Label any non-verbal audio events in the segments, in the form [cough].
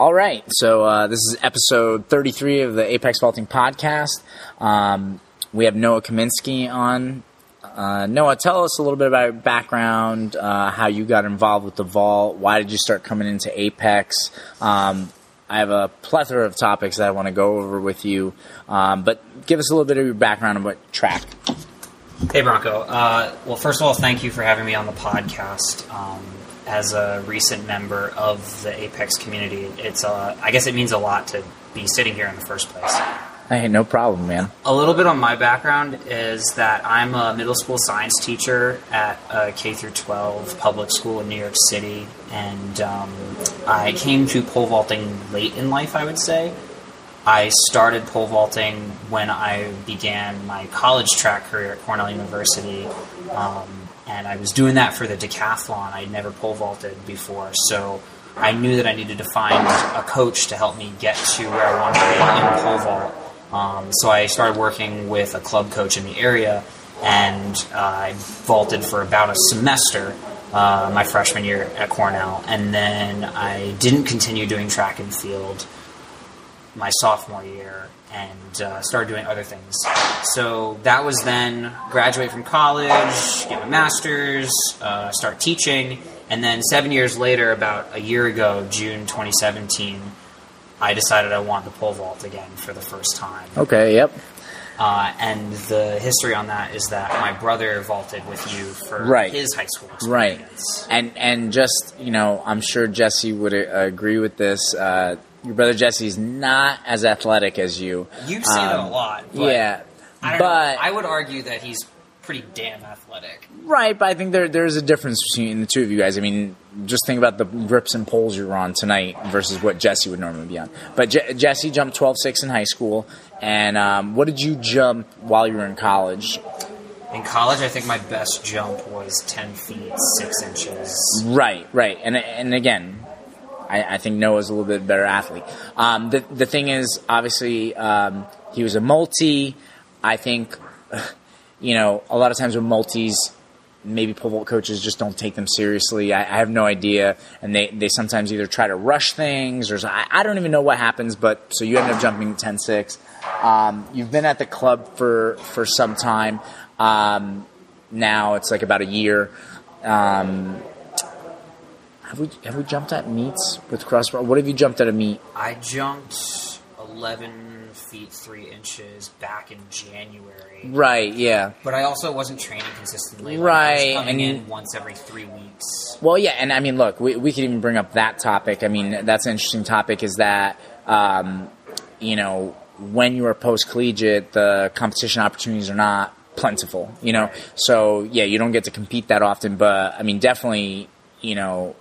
All right, so uh, this is episode 33 of the Apex Vaulting podcast. Um, we have Noah Kaminsky on. Uh, Noah, tell us a little bit about your background, uh, how you got involved with the vault, why did you start coming into Apex? Um, I have a plethora of topics that I want to go over with you, um, but give us a little bit of your background about track. Hey, Branko. Uh, well, first of all, thank you for having me on the podcast. As a recent member of the Apex community, it's uh, I guess it means a lot to be sitting here in the first place. Hey, no problem, man. A little bit on my background is that I'm a middle school science teacher at a K through 12 public school in New York City, and um, I came to pole vaulting late in life. I would say I started pole vaulting when I began my college track career at Cornell University. Um, and I was doing that for the decathlon. I'd never pole vaulted before, so I knew that I needed to find a coach to help me get to where I wanted to be in pole vault. Um, so I started working with a club coach in the area, and uh, I vaulted for about a semester. Uh, my freshman year at Cornell, and then I didn't continue doing track and field my sophomore year and uh, started doing other things. So that was then graduate from college, get my master's, uh, start teaching, and then seven years later, about a year ago, June 2017, I decided I want the pole vault again for the first time. Okay, yep. Uh, and the history on that is that my brother vaulted with you for Right. his high school experience. Right, and and just you know, I'm sure Jesse would uh, agree with this. Uh, your brother Jesse's not as athletic as you. You say that a Um, lot. But yeah, I don't but know. I would argue that he's pretty damn athletic. right. But I think there there's a difference between the two of you guys. I mean, just think about the grips and poles you were on tonight versus what Jesse would normally be on. But Je- Jesse jumped 12.6 in high school, and um, what did you jump while you were in college? In college, I think my best jump was 10 feet, 6 inches. Right, right, and and again, I, I think Noah's a little bit better athlete. Um, the the thing is, obviously, um, he was a multi. I think, [sighs] you know, a lot of times with multis, maybe pole vault coaches just don't take them seriously. I, I have no idea, and they, they sometimes either try to rush things or I, I don't even know what happens. But so you end up jumping 10-6. Um, you've been at the club for for some time. Um, now it's like about a year. Um, have we have we jumped at meets with crossbar? What have you jumped at a meet? I jumped 11 feet, 3 inches back in January. Right. Yeah. But I also wasn't training consistently. Like, I Right, was coming and- in once every three weeks. Well, yeah, and I mean, look, we we could even bring up that topic. I mean, that's an interesting topic. Is that um, you know when you are post collegiate, the competition opportunities are not plentiful. You know, so yeah, you don't get to compete that often. But I mean, definitely, you know.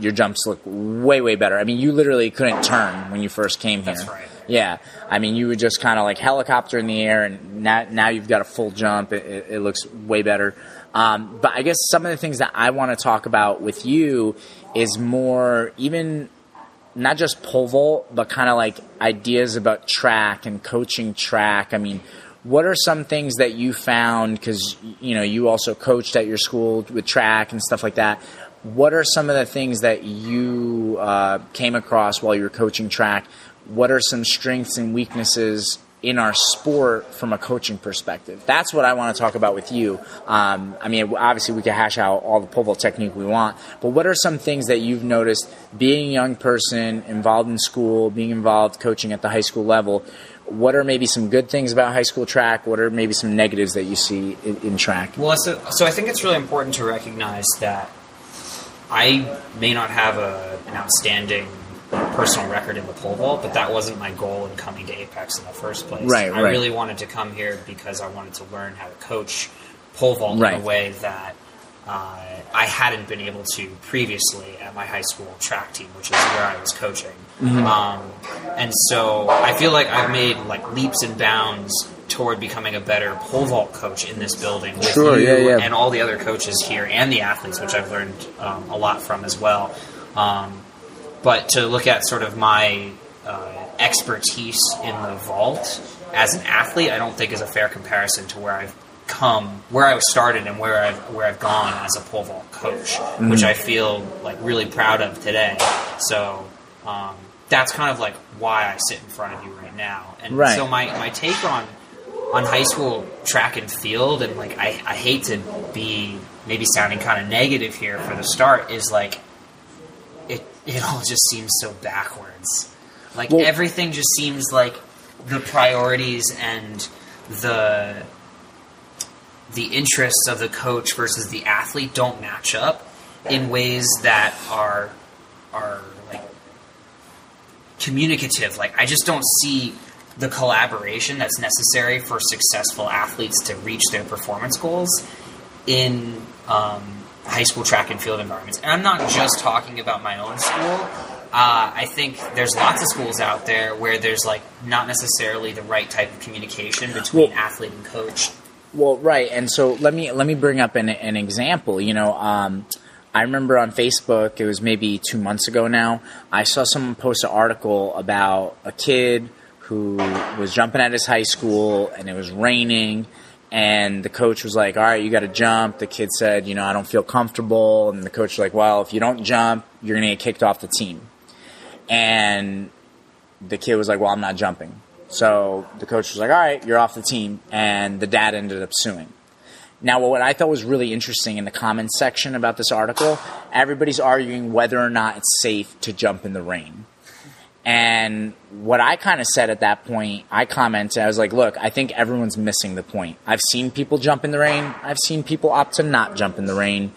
Your jumps look way, way better. I mean, you literally couldn't turn when you first came here. That's right. Yeah, I mean, you would just kind of like helicopter in the air, and now, now you've got a full jump. It, it, it looks way better. Um, but I guess some of the things that I want to talk about with you is more even not just pole vault, but kind of like ideas about track and coaching track. I mean, what are some things that you found because you know you also coached at your school with track and stuff like that? What are some of the things that you uh, came across while you were coaching track? What are some strengths and weaknesses in our sport from a coaching perspective? That's what I want to talk about with you. Um, I mean, obviously we can hash out all the pole vault technique we want, but what are some things that you've noticed being a young person involved in school, being involved coaching at the high school level? What are maybe some good things about high school track? What are maybe some negatives that you see in, in track? Well, so, so I think it's really important to recognize that I may not have a, an outstanding personal record in the pole vault, but that wasn't my goal in coming to Apex in the first place. Right, I right. really wanted to come here because I wanted to learn how to coach pole vault Right. in a way that uh, I hadn't been able to previously at my high school track team, which is where I was coaching. Mm-hmm. Um, and so I feel like I've made like leaps and bounds toward becoming a better pole vault coach in this building with Sure, you yeah, yeah. and all the other coaches here and the athletes, which I've learned um, a lot from as well. Um, but to look at sort of my uh, expertise in the vault as an athlete, I don't think is a fair comparison to where I've come, where I started, and where I've where I've gone as a pole vault coach, which I feel like really proud of today. So. Um, that's kind of like why I sit in front of you right now. And Right. so my, my take on on high school track and field and like I, I hate to be maybe sounding kind of negative here for the start is like it it all just seems so backwards. Like Well- everything just seems like the priorities and the the interests of the coach versus the athlete don't match up in ways that are are like communicative. Like I just don't see the collaboration that's necessary for successful athletes to reach their performance goals in um, high school track and field environments. And I'm not just talking about my own school. Uh, I think there's lots of schools out there where there's like not necessarily the right type of communication between Well- athlete and coach. Well, right, and so let me let me bring up an, an example. You know, um, I remember on Facebook, it was maybe two months ago now. I saw someone post an article about a kid who was jumping at his high school, and it was raining. And the coach was like, "All right, you got to jump." The kid said, "You know, I don't feel comfortable." And the coach was like, "Well, if you don't jump, you're gonna get kicked off the team." And the kid was like, "Well, I'm not jumping." So the coach was like, "All right, you're off the team," and the dad ended up suing. Now, what I thought was really interesting in the comments section about this article, everybody's arguing whether or not it's safe to jump in the rain. And what I kind of said at that point, I commented, I was like, look, I think everyone's missing the point. I've seen people jump in the rain. I've seen people opt to not jump in the rain.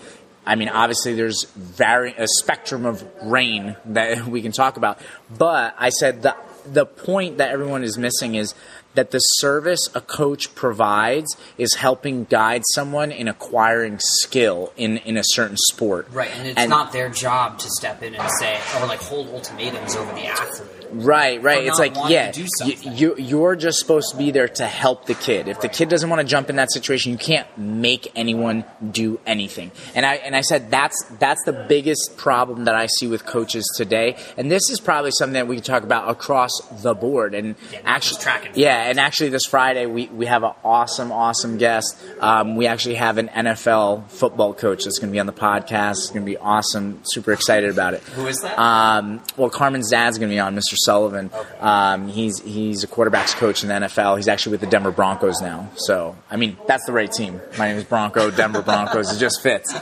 I mean, obviously, there's vari- a spectrum of rain that [laughs] we can talk about. But I said the the point that everyone is missing is that the service a coach provides is helping guide someone in acquiring skill in, in a certain sport. Right, and it's not their job to step in and say or like hold ultimatums over the athlete. Right, right. It's like, yeah, you, you, you're just supposed to be there to help the kid. If the kid doesn't want to jump in that situation, you can't make anyone do anything. And I and I said that's that's the biggest problem that I see with coaches today. And this is probably something that we can talk about across the board. And Yeah, actually, just track and yeah, and actually this Friday we we have an awesome, awesome guest. Um, we actually have an NFL football coach that's going to be on the podcast. It's going to be awesome. Super excited about it. Who is that? Um, well, Carmen's dad's going to be on, Mr. Sullivan. Okay. Um, he's he's a quarterbacks coach in the NFL. He's actually with the Denver Broncos now. So, I mean, that's the right team. My name is Branko, Denver Broncos. It just fits.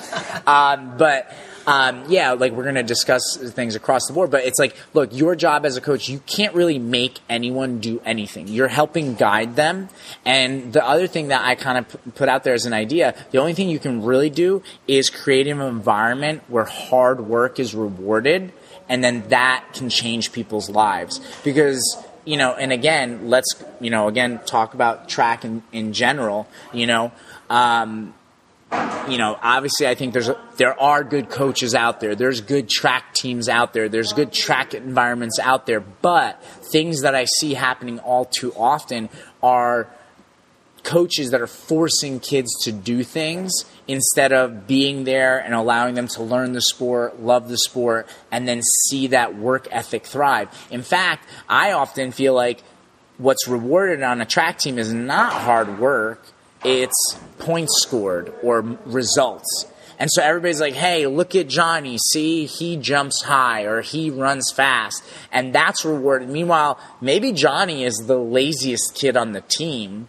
Um, but um, yeah, like we're going to discuss things across the board. But it's like, look, your job as a coach, you can't really make anyone do anything. You're helping guide them. And the other thing that I kind of put out there as an idea, the only thing you can really do is create an environment where hard work is rewarded and then that can change people's lives. Because you know and again let's you know again talk about track in, in general you know um, you know obviously i think there's a, there are good coaches out there. There's good track teams out there. There's good track environments out there. But things that i see happening all too often are coaches that are forcing kids to do things instead of being there and allowing them to learn the sport, love the sport, and then see that work ethic thrive. In fact, I often feel like what's rewarded on a track team is not hard work, it's points scored or results. And so everybody's like, hey, look at Johnny. See, he jumps high or he runs fast. And that's rewarded. Meanwhile, maybe Johnny is the laziest kid on the team.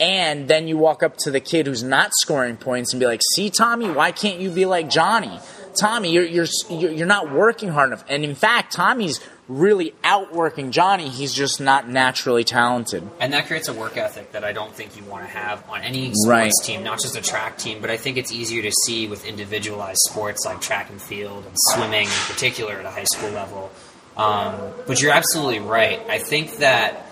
And then you walk up to the kid who's not scoring points and be like, "See, Tommy, why can't you be like Johnny? Tommy, you're you're you're not working hard enough." And in fact, Tommy's really outworking Johnny. He's just not naturally talented. And that creates a work ethic that I don't think you want to have on any sports Right. team, not just a track team, but I think it's easier to see with individualized sports like track and field and swimming in particular at a high school level. Um, but you're absolutely right. I think that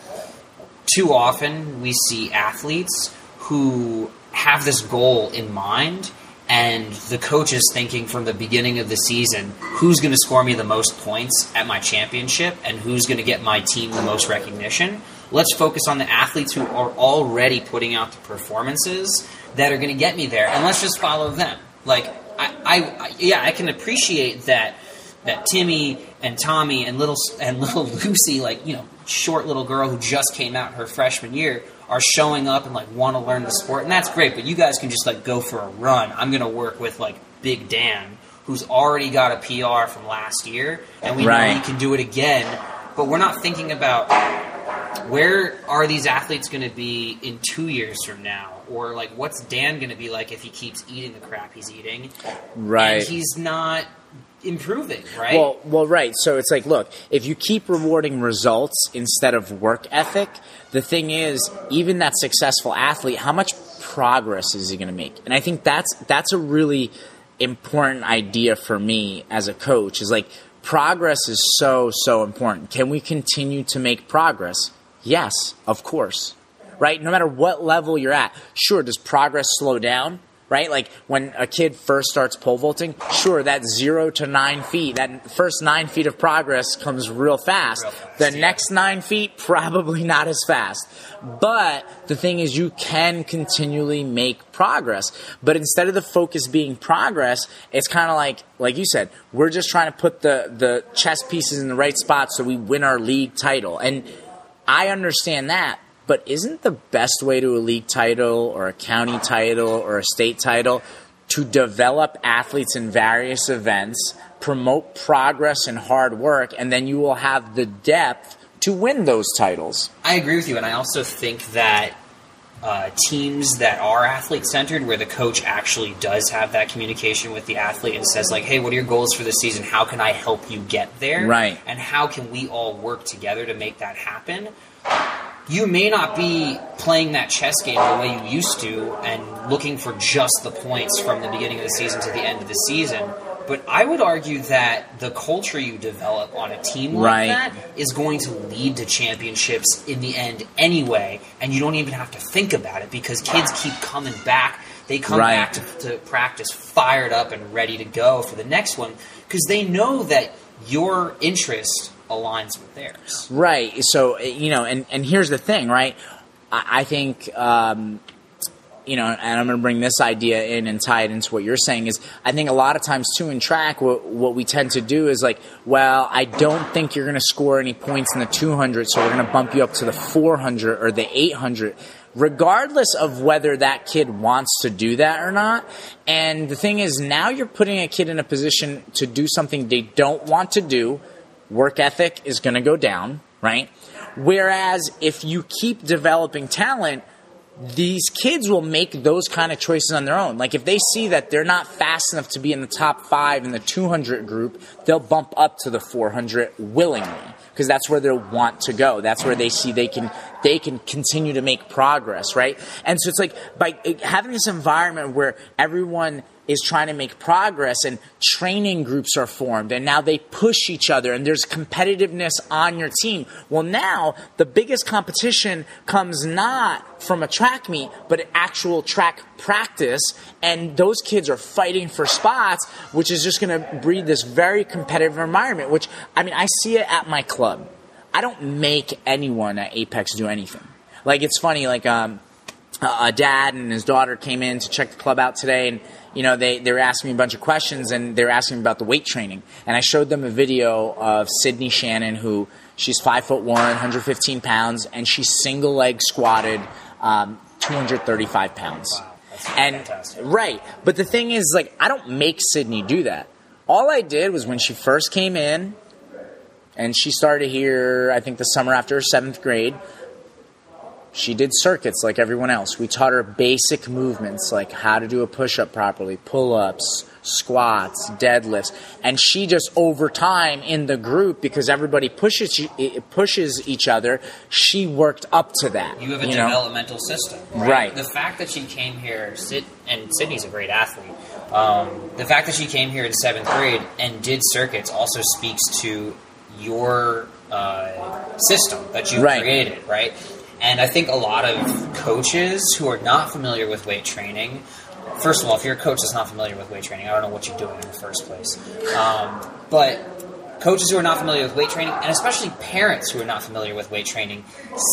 too often we see athletes who have this goal in mind and the coach is thinking from the beginning of the season who's going to score me the most points at my championship and who's going to get my team the most recognition? Let's focus on the athletes who are already putting out the performances that are going to get me there and let's just follow them. Like I, I, yeah i can appreciate that that Timmy and Tommy and little and [laughs] little Lucy, like you know, short little girl who just came out her freshman year, are showing up and like want to learn the sport, and that's great. But you guys can just like go for a run. I'm gonna work with like Big Dan, who's already got a PR from last year, and we know he can do it again. But we're not thinking about where are these athletes going to be in two years from now, or like what's Dan going to be like if he keeps eating the crap he's eating, Right. And he's not improving, right? Well, well, right. So it's like, look, if you keep rewarding results instead of work ethic, the thing is, even that successful athlete, how much progress is he going to make? And I think that's that's a really important idea for me as a coach. Is like progress is so so important. Can we continue to make progress? Yes, of course. Right? No matter what level you're at. Sure, does progress slow down? Right? Like when a kid first starts pole vaulting, sure, that zero to nine feet, that first nine feet of progress comes real fast. Real fast, the yeah. next nine feet, [laughs] probably not as fast. But the thing is, you can continually make progress. But instead of the focus being progress, it's kind of like, like you said, we're just trying to put the, the chess pieces in the right spot so we win our league title. And I understand that, but isn't the best way to a league title or a county title or a state title to develop athletes in various events, promote progress and hard work, and then you will have the depth to win those titles? I agree with you, and I also think that uh, teams that are athlete centered, where the coach actually does have that communication with the athlete and says, like, "Hey, what are your goals for the season? How can I help you get there? Right. And how can we all work together to make that happen?" You may not be playing that chess game the way you used to and looking for just the points from the beginning of the season to the end of the season. But I would argue that the culture you develop on a team like Right. that is going to lead to championships in the end anyway, and you don't even have to think about it because kids keep coming back. They come Right. back to, to practice fired up and ready to go for the next one because they know that your interest aligns with theirs. Right. So you know, and and here's the thing, right? I, I think. Um, you know, and I'm going to bring this idea in and tie it into what you're saying is I think a lot of times too in track what what we tend to do is like, well, I don't think you're going to score any points in the 200, so we're going to bump you up to the 400 or the 800 regardless of whether that kid wants to do that or not. And the thing is now you're putting a kid in a position to do something they don't want to do work ethic is going to go down, right? Whereas if you keep developing talent, these kids will make those kind of choices on their own. Like if they see that they're not fast enough to be in the top five in the 200 group, they'll bump up to the 400 willingly because that's where they want to go. That's where they see they can they can continue to make progress, right? And so it's like by having this environment where everyone is trying to make progress and training groups are formed and now they push each other and there's competitiveness on your team. Well, now the biggest competition comes not from a track meet, but actual track practice. And those kids are fighting for spots, which is just going to breed this very competitive environment, which I mean, I see it at my club. I don't make anyone at Apex do anything. Like, it's funny, like, um, a dad and his daughter came in to check the club out today and you know they, they were asking me a bunch of questions and they were asking me about the weight training. And i showed them a video of sydney shannon who she's five foot one 115 pounds and she single leg squatted um, 235 pounds. Wow, and fantastic. right but the thing is like i don't make sydney do that. All i did was when she first came in and she started here i think the summer after her seventh grade she did circuits like everyone else. We taught her basic movements like how to do a push up properly, pull ups, squats, deadlifts. And she just over time in the group, because everybody pushes e- pushes each other, she worked up to that. You have a know? developmental system, Right. The fact that she came here, Sid, and Sydney's a great athlete. Um, the fact that she came here in seventh grade and did circuits also speaks to your uh, system that you Right. created, right? And I think a lot of coaches who are not familiar with weight training, first of all, if you're coach is not familiar with weight training, I don't know what you're doing in the first place. Um, but coaches who are not familiar with weight training, and especially parents who are not familiar with weight training,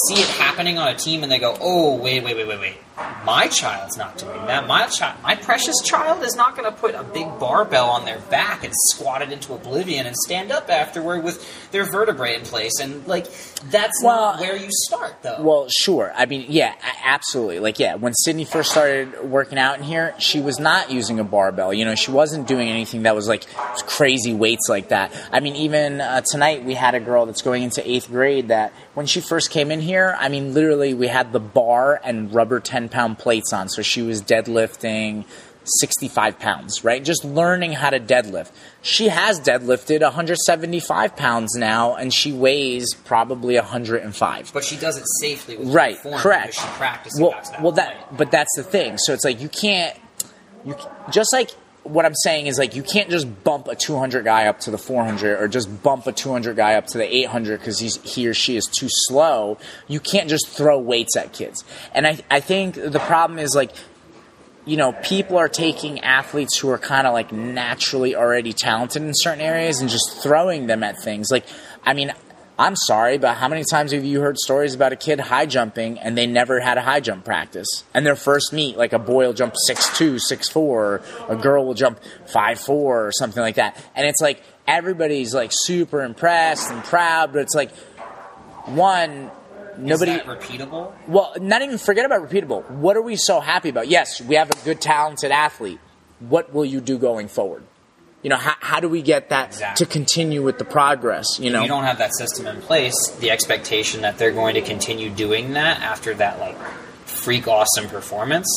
see it happening on a team and they go, "Oh, wait, wait, wait, wait, wait! My child's not doing that. My child, my precious child, is not going to put a big barbell on their back and squat it into oblivion and stand up afterward with their vertebrae in place. And like, that's Well, not where you start, though. Well, sure. I mean, yeah, absolutely. Like, yeah, when Sydney first started working out in here, she was not using a barbell. You know, she wasn't doing anything that was like crazy weights like that. I mean, even uh, tonight we had a girl that's going into eighth grade that when she first came in here, I mean, literally we had the bar and rubber 10 pound plates on. So she was deadlifting 65 pounds, right? Just learning how to deadlift. She has deadlifted 175 pounds now and she weighs probably 105 but she does it safely with right form correct because she practices well, that well that but that's the thing so it's like you can't you just like what i'm saying is like you can't just bump a 200 guy up to the 400 or just bump a 200 guy up to the 800 because he's he or she is too slow you can't just throw weights at kids and i i think the problem is like you know, people are taking athletes who are kind of like naturally already talented in certain areas and just throwing them at things. Like, I mean, I'm sorry, but how many times have you heard stories about a kid high jumping and they never had a high jump practice? And their first meet, like a boy will jump 6'2, 6'4, or a girl will jump 5'4 or something like that. And it's like everybody's like super impressed and proud, but it's like, one, nobody. is that repeatable Well, not even forget about repeatable. What are we so happy about? Yes, we have a good, talented athlete. What will you do going forward? You know, how, how do we get that Exactly. to continue with the progress? You if know, you don't have that system in place, the expectation that they're going to continue doing that after that like freak awesome performance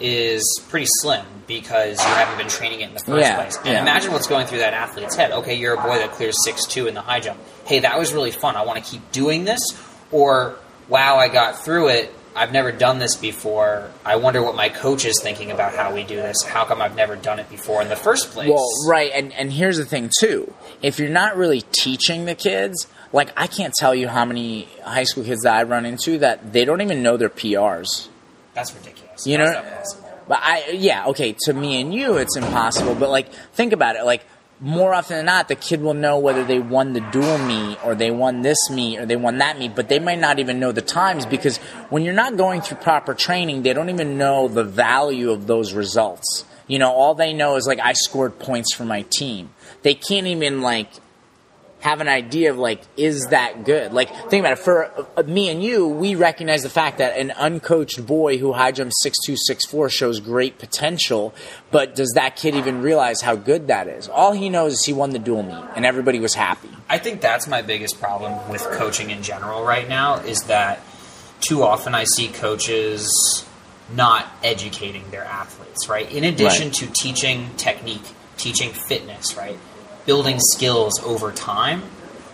is pretty slim because you haven't been training it in the first Yeah, place. And yeah. imagine what's going through that athlete's head. Okay, you're a boy that clears six two in the high jump. Hey, that was really fun. I want to keep doing this. Or wow, I got through it. I've never done this before. I wonder what my coach is thinking about how we do this. How come I've never done it before in the first place? Well, right, and and here's the thing too. If you're not really teaching the kids, like I can't tell you how many high school kids that I run into that they don't even know their PRs. That's ridiculous. You How's know, but I yeah okay to me and you it's impossible. But like think about it, like more often than not, the kid will know whether they won the dual meet or they won this meet or they won that meet, but they might not even know the times because when you're not going through proper training, they don't even know the value of those results. You know, all they know is like I scored points for my team. They can't even like have an idea of like is that good like think about it for uh, me and you we recognize the fact that an uncoached boy who high jumps 6264 shows great potential but does that kid even realize how good that is all he knows is he won the dual meet and everybody was happy I think that's my biggest problem with coaching in general right now is that too often I see coaches not educating their athletes, right? In addition Right. to teaching technique, teaching fitness, right? Building skills over time,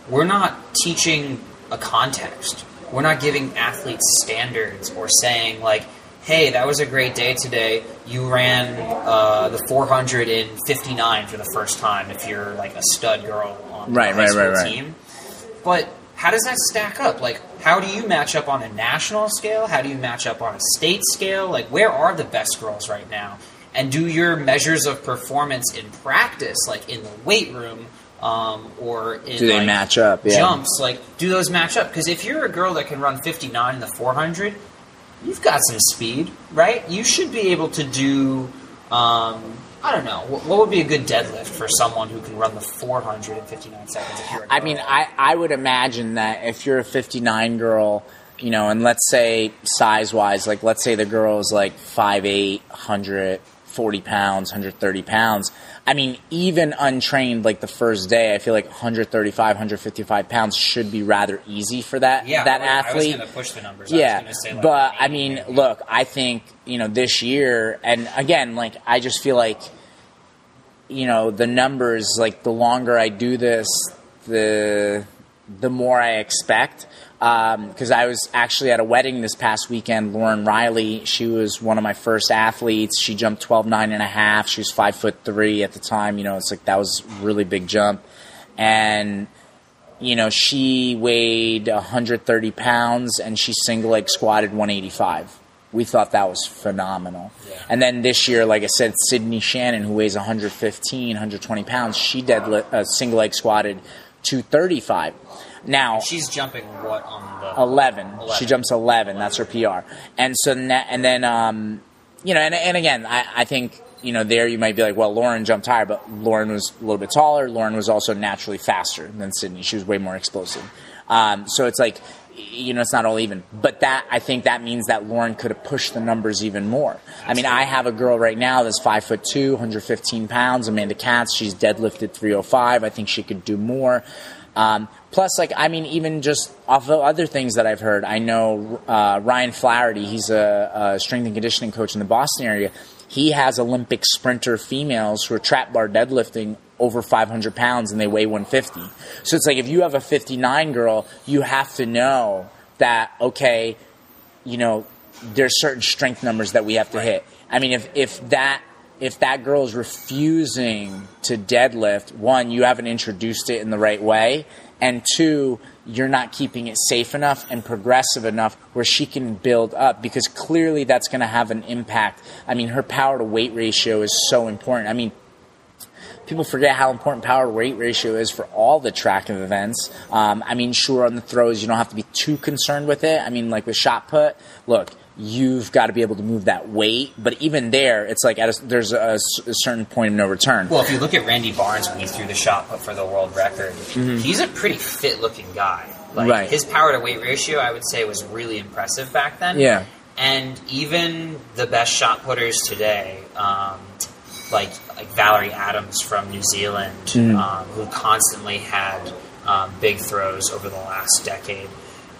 we're not teaching a context. We're not giving athletes standards or saying like, "Hey, that was a great day today. You ran uh, the 400 in 59 for the first time." If you're like a stud girl on Right, the high right, school right, team, but how does that stack up? Like, how do you match up on a national scale? How do you match up on a state scale? Like, where are the best girls right now? And do your measures of performance in practice, like in the weight room, um, or in Do they like, match up? Yeah. jumps, like do those match up? Because if you're a girl that can run 59 in the 400, you've got some speed, right? You should be able to do. Um, I don't know. What, what would be a good deadlift for someone who can run the 400 in 59 seconds? If you're a I mean, I, I would imagine that if you're a 59 girl, you know, and let's say size wise, like let's say the girl is like 5'8, 140 pounds, 130 pounds. I mean, even untrained, like the first day, I feel like 135, 155 pounds should be rather easy for that yeah, that I, athlete. I was going to push the numbers. Yeah, I say, like, but I mean, maybe. look, I think you know this year, and again, like I just feel like you know the numbers. Like the longer I do this, the the more I expect. Because I was actually at a wedding this past weekend. Lauren Riley, she was one of my first athletes. She jumped 12 nine and a half. She was five foot three at the time. You know, it's like that was a really big jump, and you know, she weighed 130 pounds and she single leg squatted 185. We thought that was phenomenal. And then this year, like I said, Sydney Shannon, who weighs 115, 120 pounds, she deadlift, uh, single leg squatted 235. Now She's jumping what on the 11. 11. She jumps 11. That's her PR. And so, na- and then, um, you know, and, and again, I, I think, you know, there you might be like, well, Lauren jumped higher, but Lauren was a little bit taller. Lauren was also naturally faster than Sydney. She was way more explosive. Um, so it's like, you know, it's not all even. But that, I think that means that Lauren could have pushed the numbers even more. I mean, I have a girl right now that's five foot two, 115 pounds, Amanda Katz. She's deadlifted 305. I think she could do more. Um, plus, like, I mean, even just off of other things that I've heard, I know uh, Ryan Flaherty, he's a, a strength and conditioning coach in the Boston area. He has Olympic sprinter females who are trap bar deadlifting over 500 pounds and they weigh 150. So it's like if you have a 59 girl, you have to know that, okay, you know, there's certain strength numbers that we have to hit. I mean, if, if that if that girl is refusing to deadlift, one, you haven't introduced it in the right way, and two, you're not keeping it safe enough and progressive enough where she can build up because clearly that's going to have an impact. I mean, her power to weight ratio is so important. I mean, people forget how important power to weight ratio is for all the track of events. Um, I mean, sure, on the throws, you don't have to be too concerned with it. I mean, like with shot put, look, you've got to be able to move that weight. But even there, it's like at a, there's a, a certain point of no return. Well, if you look at Randy Barnes when he threw the shot put for the world record, he's a pretty fit looking guy. Like Mm-hmm. Right. his power to weight ratio, I would say, was really impressive back then. Yeah. And even the best shot putters today, um, like like Valerie Adams from New Zealand, Mm-hmm. um, who constantly had um, big throws over the last decade.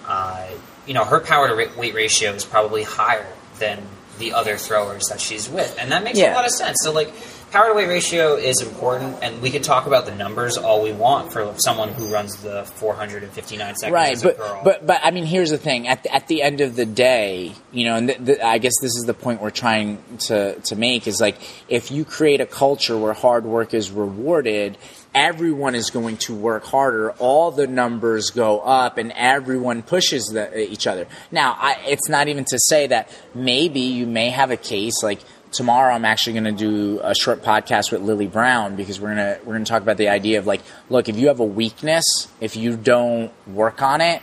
Uh, you know, her power to weight ratio is probably higher than the other throwers that she's with, and that makes Yeah. a lot of sense. So, like, power to weight ratio is important, and we could talk about the numbers all we want for someone who runs the 459 seconds right but girl. but but i mean here's the thing at the, at the end of the day you know and th- th- i guess this is the point we're trying to to make is like if you create a culture where hard work is rewarded everyone is going to work harder. All the numbers go up and everyone pushes the, each other. Now I, it's not even to say that maybe you may have a case like tomorrow I'm actually going to do a short podcast with Lily Brown because we're to we're going to talk about the idea of like look if you have a weakness if you don't work on it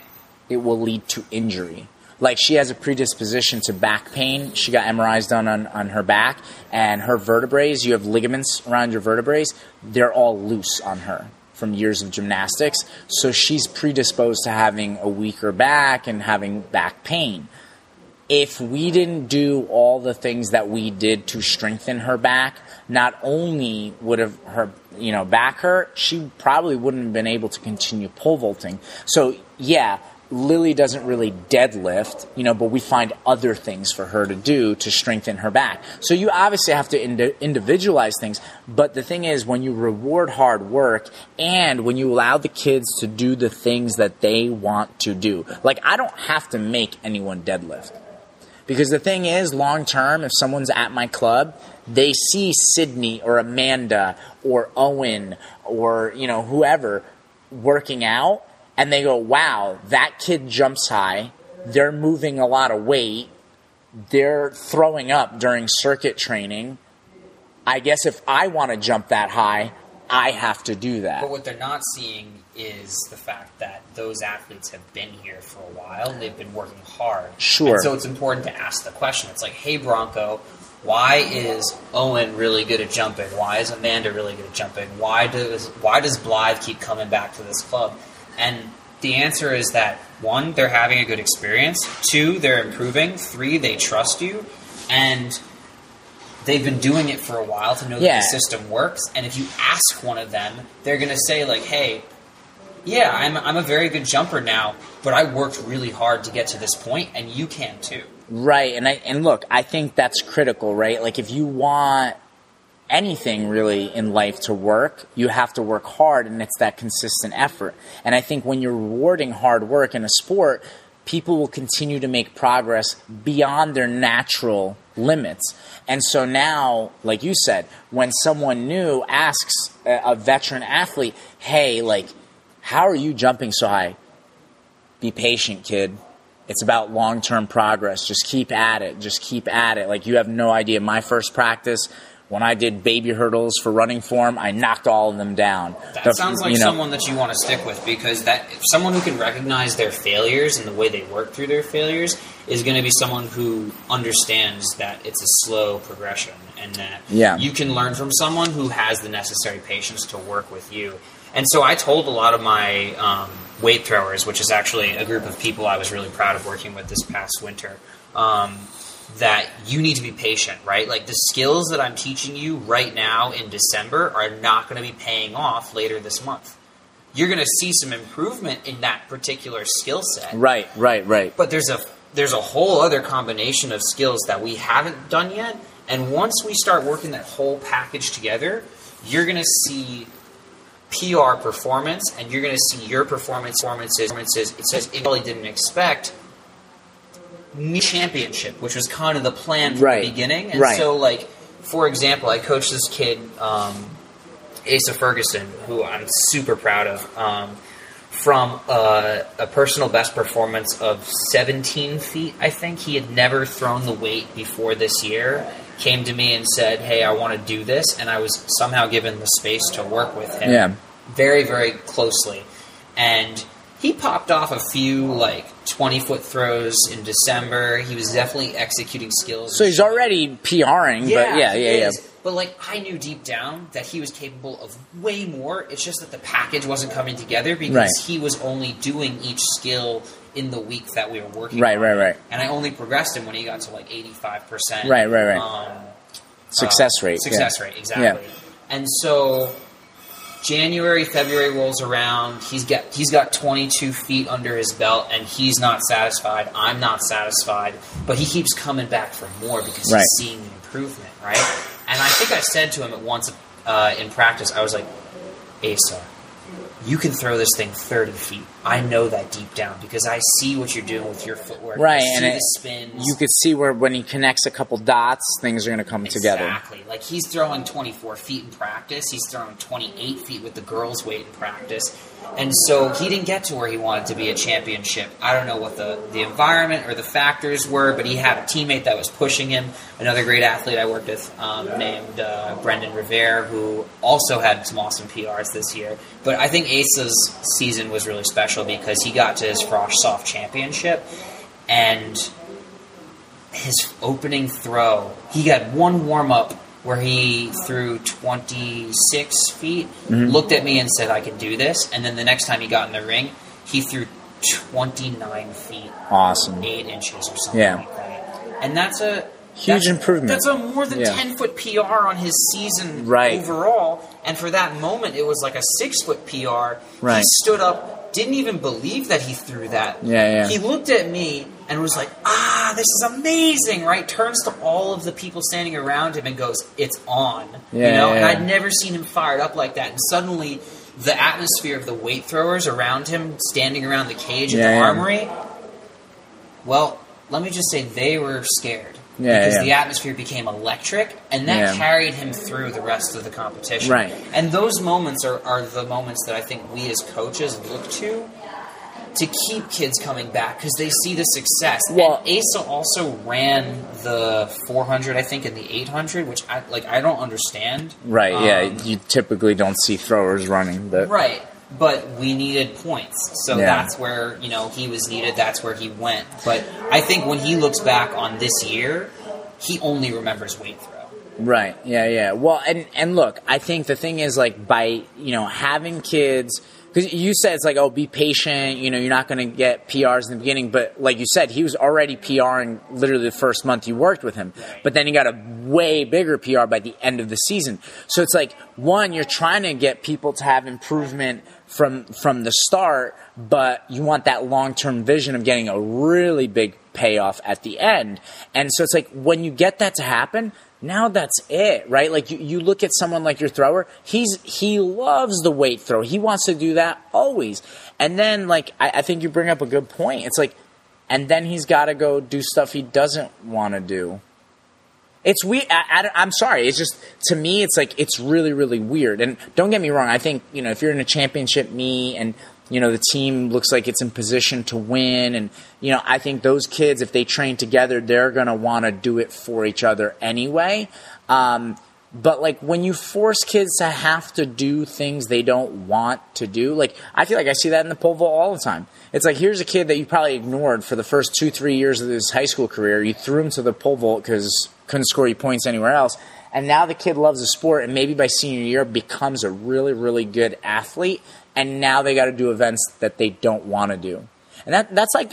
it will lead to injury like she has a predisposition to back pain. She got MRIs done on, on her back and her vertebrae you have ligaments around your vertebrae they're all loose on her from years of gymnastics. So she's predisposed to having a weaker back and having back pain. If we didn't do all the things that we did to strengthen her back, not only would have her you know back hurt, she probably wouldn't have been able to continue pole vaulting. So yeah, Lily doesn't really deadlift, you know, but we find other things for her to do to strengthen her back. So you obviously have to indi- individualize things, but the thing is when you reward hard work and when you allow the kids to do the things that they want to do. Like I don't have to make anyone deadlift. Because the thing is, long term, if someone's at my club, they see Sydney or Amanda or Owen or, you know, whoever working out and they go, wow, that kid jumps high. They're moving a lot of weight. They're throwing up during circuit training. I guess if I want to jump that high, I have to do that. But what they're not seeing is the fact that those athletes have been here for a while. They've been working hard. Sure. And so it's important to ask the question. It's like, hey, Branko, why is Owen really good at jumping? Why is Amanda really good at jumping? Why does why does Blythe keep coming back to this club? And the answer is that one, they're having a good experience. Two, they're improving. Three, they trust you. And they've been doing it for a while to know Yeah. that the system works. And if you ask one of them, they're going to say like, "Hey, yeah, I'm I'm a very good jumper now, but I worked really hard to get to this point, and you can too." Right, and I and look, I think that's critical, right? Like if you want anything really in life to work, you have to work hard and it's that consistent effort. And I think when you're rewarding hard work in a sport, people will continue to make progress beyond their natural limits. And so now, like you said, when someone new asks a, veteran athlete, "Hey, like how are you jumping so high?" Be patient, kid. It's about long term progress. Just keep at it. Just keep at it. Like you have no idea. My first practice, when I did baby hurdles for running form, I knocked all of them down. That The- sounds like you know- someone that you want to stick with because that someone who can recognize their failures and the way they work through their failures is going to be someone who understands that it's a slow progression and that Yeah. you can learn from someone who has the necessary patience to work with you. And so I told a lot of my um, weight throwers, which is actually a group of people I was really proud of working with this past winter. Um, that you need to be patient, right? Like the skills that I'm teaching you right now in December are not going to be paying off later this month. You're going to see some improvement in that particular skill set. Right, right, right. But there's a there's a whole other combination of skills that we haven't done yet, and once we start working that whole package together, you're going to see PR performance, and you're going to see your performance performances. performances it says it really didn't expect me championship, which was kind of the plan from Right. the beginning. And Right. so, like for example, I coached this kid, um, Asa Ferguson, who I'm super proud of. Um, from a, a personal best performance of 17 feet, I think he had never thrown the weight before this year. Came to me and said, "Hey, I want to do this," and I was somehow given the space to work with him Yeah. very, very closely. And he popped off a few like 20 foot throws in December. He was definitely executing skills. So he's already PRing, but yeah, he yeah, yeah. is. But like I knew deep down that he was capable of way more. It's just that the package wasn't coming together because Right. he was only doing each skill in the week that we were working. Right, on right, right. And I only progressed him when he got to like 85 percent. Right, right, right. Um, Success uh, rate. Success yeah. rate, exactly. And so January, February rolls around. He's got he's got 22 feet under his belt, and he's not satisfied. I'm not satisfied, but he keeps coming back for more because Right. he's seeing the improvement, right? And I think I said to him at once uh, in practice, I was like, Asa, you can throw this thing 30 feet. I know that deep down because I see what you're doing with your footwork. Right, and the it- spins. You could see where when he connects a couple dots, things are going to come together. Exactly. Like he's throwing 24 feet in practice. He's throwing 28 feet with the girls' weight in practice. And so he didn't get to where he wanted to be a championship. I don't know what the, the environment or the factors were, but he had a teammate that was pushing him. Another great athlete I worked with um, named uh, Brendan Rivera, who also had some awesome PRs this year. But I think Asa's season was really special because he got to his Frosh Soph championship and his opening throw, he got one warm up where he threw 26 feet, Mm-hmm. looked at me and said, I can do this. And then the next time he got in the ring, he threw 29 feet, Awesome. 8 inches or something Yeah. like that. And that's a Huge that's- improvement. That's a more than Yeah. 10 foot PR on his season Right. overall. And for that moment, it was like a 6 foot PR. Right. He stood up, didn't even believe that he threw that. Yeah, yeah. He looked at me and was like, ah, this is amazing, right? Turns to all of the people standing around him and goes, it's on. Yeah, you know, yeah, and. I'd never seen him fired up like that. And suddenly, the atmosphere of the weight throwers around him, standing around the cage at the yeah. armory, well, let me just say they were scared. Yeah, because yeah. the atmosphere became electric, and that Yeah. carried him through the rest of the competition. Right. And those moments are, are the moments that I think we as coaches look to to keep kids coming back because they see the success. Well- and Asa also ran the 400, I think, and the 800, which I like. I don't understand. Right, yeah. Um, You typically don't see throwers running, but Right. But we needed points. So Yeah. that's where, you know, he was needed. That's where he went. But I think when he looks back on this year, he only remembers weight throw. Right. Yeah. Yeah. Well, and and look, I think the thing is like by you know having kids because you said it's like oh be patient. You know you're not going to get PRs in the beginning, but like you said, he was already PRing literally the first month you worked with him. But then he got a way bigger PR by the end of the season. So it's like one, you're trying to get people to have improvement from from the start, but you want that long term vision of getting a really big payoff at the end. And so it's like when you get that to happen, now that's it, right? Like you, you look at someone like your thrower, he's he loves the weight throw. He wants to do that always. And then like I, I think you bring up a good point. It's like and then he's got to go do stuff he doesn't want to do. It's weird. I, am sorry. It's just to me, it's like it's really, really weird. And don't get me wrong. I think you know if you're in a championship me and you know the team looks like it's in position to win, and you know I think those kids, if they train together, they're gonna want to do it for each other anyway. Um, But like when you force kids to have to do things they don't want to do, like I feel like I see that in the pole vault all the time. It's like here's a kid that you probably ignored for the first two, three years of his high school career. You threw him to the pole vault because couldn't score you points anywhere else, and now the kid loves the sport, and maybe by senior year becomes a really, really good athlete. And now they got to do events that they don't want to do, and that that's like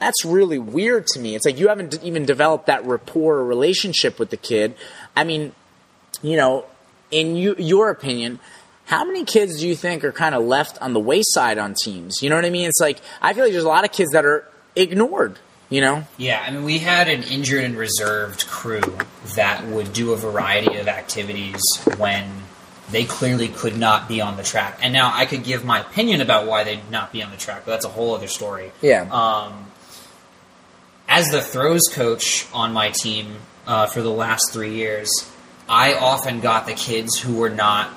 that's really weird to me. It's like you haven't even developed that rapport or relationship with the kid. I mean, you know, in you, your opinion, how many kids do you think are kind of left on the wayside on teams? You know what I mean? It's like I feel like there's a lot of kids that are ignored. You know? Yeah, I mean, we had an injured and reserved crew that would do a variety of activities when they clearly could not be on the track. And now I could give my opinion about why they'd not be on the track, but that's a whole other story. Yeah. Um, as the throws coach on my team uh, for the last three years, I often got the kids who were not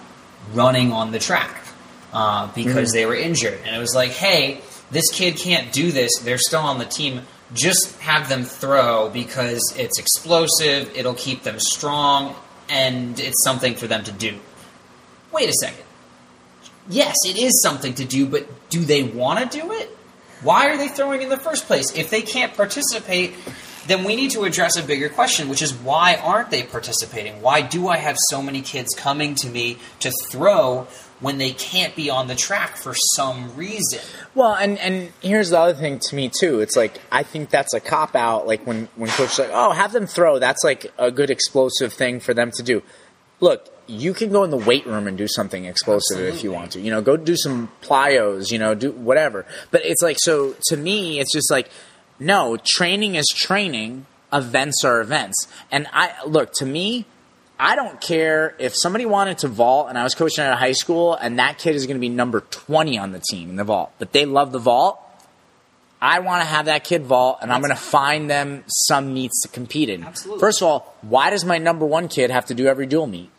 running on the track uh, because mm-hmm. they were injured. And it was like, hey, this kid can't do this. They're still on the team. Just have them throw because it's explosive, it'll keep them strong, and it's something for them to do. Wait a second. Yes, it is something to do, but do they want to do it? Why are they throwing in the first place? If they can't participate, then we need to address a bigger question, which is why aren't they participating? Why do I have so many kids coming to me to throw when they can't be on the track for some reason? Well, and and here's the other thing to me too. It's like I think that's a cop out. Like when when coach like, oh, have them throw. That's like a good explosive thing for them to do. Look, you can go in the weight room and do something explosive Absolutely. if you want to. You know, go do some plyos. You know, do whatever. But it's like so to me, it's just like no, training is training. Events are events. And I look to me, I don't care if somebody wanted to vault and I was coaching at a high school and that kid is going to be number 20 on the team in the vault, but they love the vault. I want to have that kid vault and I'm going to find them some meets to compete in. Absolutely. First of all, why does my number one kid have to do every dual meet?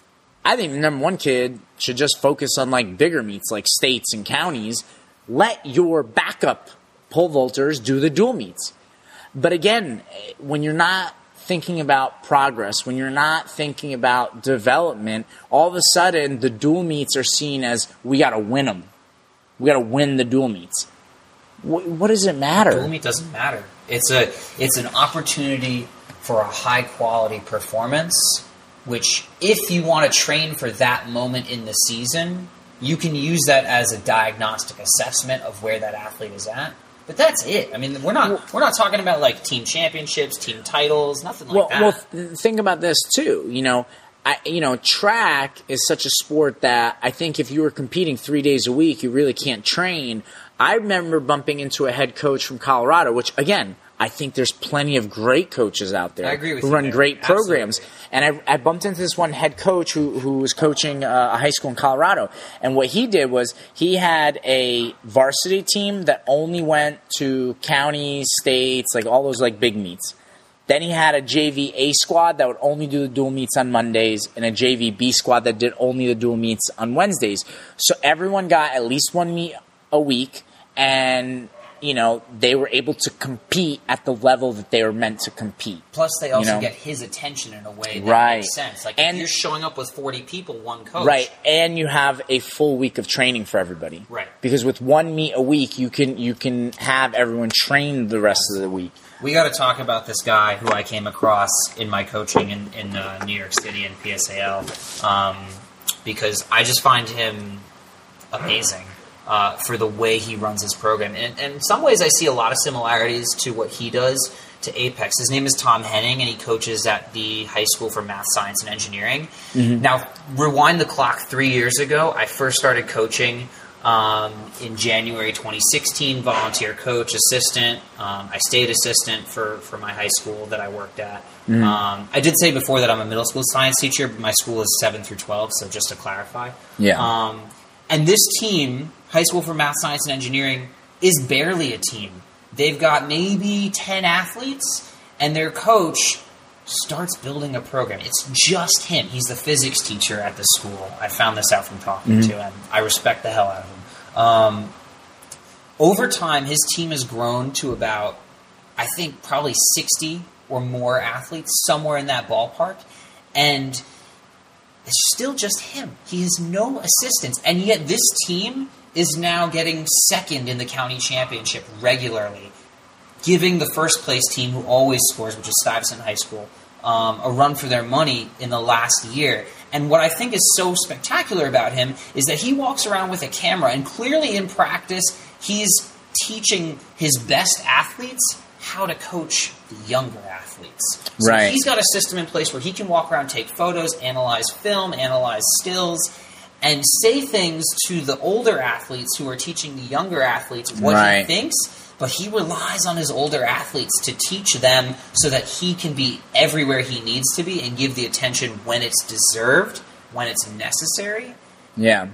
I think the number one kid should just focus on like bigger meets like states and counties. Let your backup pole vaulters do the dual meets. But again, when you're not thinking about progress, when you're not thinking about development, all of a sudden the dual meets are seen as we got to win them. We got to win the dual meets. What, what does it matter? Dual meet doesn't matter. It's a it's an opportunity for a high quality performance. Which, if you want to train for that moment in the season, you can use that as a diagnostic assessment of where that athlete is at. But that's it. I mean, we're not we're not talking about like team championships, team titles, nothing like well, that. Well, think about this too. You know, I, you know, track is such a sport that I think if you were competing three days a week, you really can't train. I remember bumping into a head coach from Colorado, which again, I think there's plenty of great coaches out there who run great programs. And I, I, bumped into this one head coach who, who was coaching uh, a high school in Colorado. And what he did was he had a varsity team that only went to counties, states, like all those like big meets. Then he had a JV A squad that would only do the dual meets on Mondays, and a JV B squad that did only the dual meets on Wednesdays. So everyone got at least one meet a week, and you know, they were able to compete at the level that they were meant to compete. Plus, they also you know? get his attention in a way that right. makes sense. Like, and you're showing up with 40 people, one coach. Right, and you have a full week of training for everybody. Right. Because with one meet a week, you can you can have everyone train the rest of the week. We got to talk about this guy who I came across in my coaching in, in uh, New York City and PSAL um, because I just find him amazing uh, for the way he runs his program. And, and, in some ways, I see a lot of similarities to what he does to Apex. His name is Tom Henning, and he coaches at the High School for Math, Science, and Engineering. Mm-hmm. Now, rewind the clock three years ago, I first started coaching. Um, in January 2016, volunteer coach, assistant. Um, I stayed assistant for, for my high school that I worked at. Mm-hmm. Um, I did say before that I'm a middle school science teacher, but my school is 7 through 12, so just to clarify. Yeah. Um, and this team High School for Math, Science, and Engineering is barely a team. They've got maybe 10 athletes, and their coach starts building a program. It's just him. He's the physics teacher at the school. I found this out from talking mm-hmm. to him. I respect the hell out of him. Um, over time, his team has grown to about, I think, probably 60 or more athletes, somewhere in that ballpark. And it's still just him. He has no assistants, and yet this team is now getting second in the county championship regularly, giving the first place team, who always scores, which is Stuyvesant High School, um, a run for their money in the last year. And what I think is so spectacular about him is that he walks around with a camera, and clearly in practice, he's teaching his best athletes how to coach the younger athletes. So Right. he's got a system in place where he can walk around, take photos, analyze film, analyze stills, and say things to the older athletes who are teaching the younger athletes what Right. he thinks. But he relies on his older athletes to teach them so that he can be everywhere he needs to be and give the attention when it's deserved, when it's necessary, Yeah.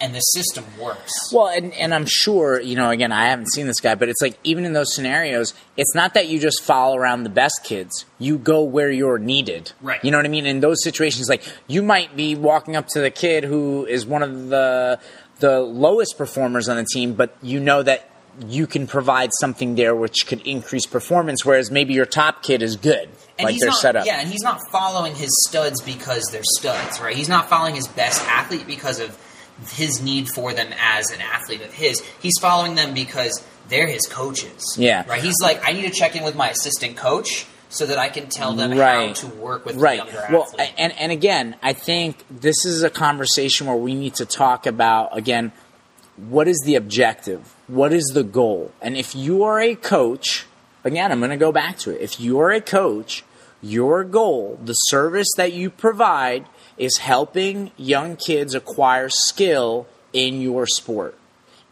And the system works. Well, and, and I'm sure, you know, again, I haven't seen this guy, but it's like even in those scenarios, it's not that you just follow around the best kids. You go where you're needed. Right. You know what I mean? In those situations, like you might be walking up to the kid who is one of the the lowest performers on the team, but you know that you can provide something there which could increase performance, whereas maybe your top kid is good. And like they're not, set up. Yeah, and he's not following his studs because they're studs, right? He's not following his best athlete because of his need for them as an athlete of his. He's following them because they're his coaches. Yeah. Right? He's like, I need to check in with my assistant coach so that I can tell them how Right. to work with right well athlete. and and again i think this is a conversation where we need to talk about again what is the objective what is the goal and if you are a coach again i'm going to go back to it if you are a coach your goal the service that you provide is helping young kids acquire skill in your sport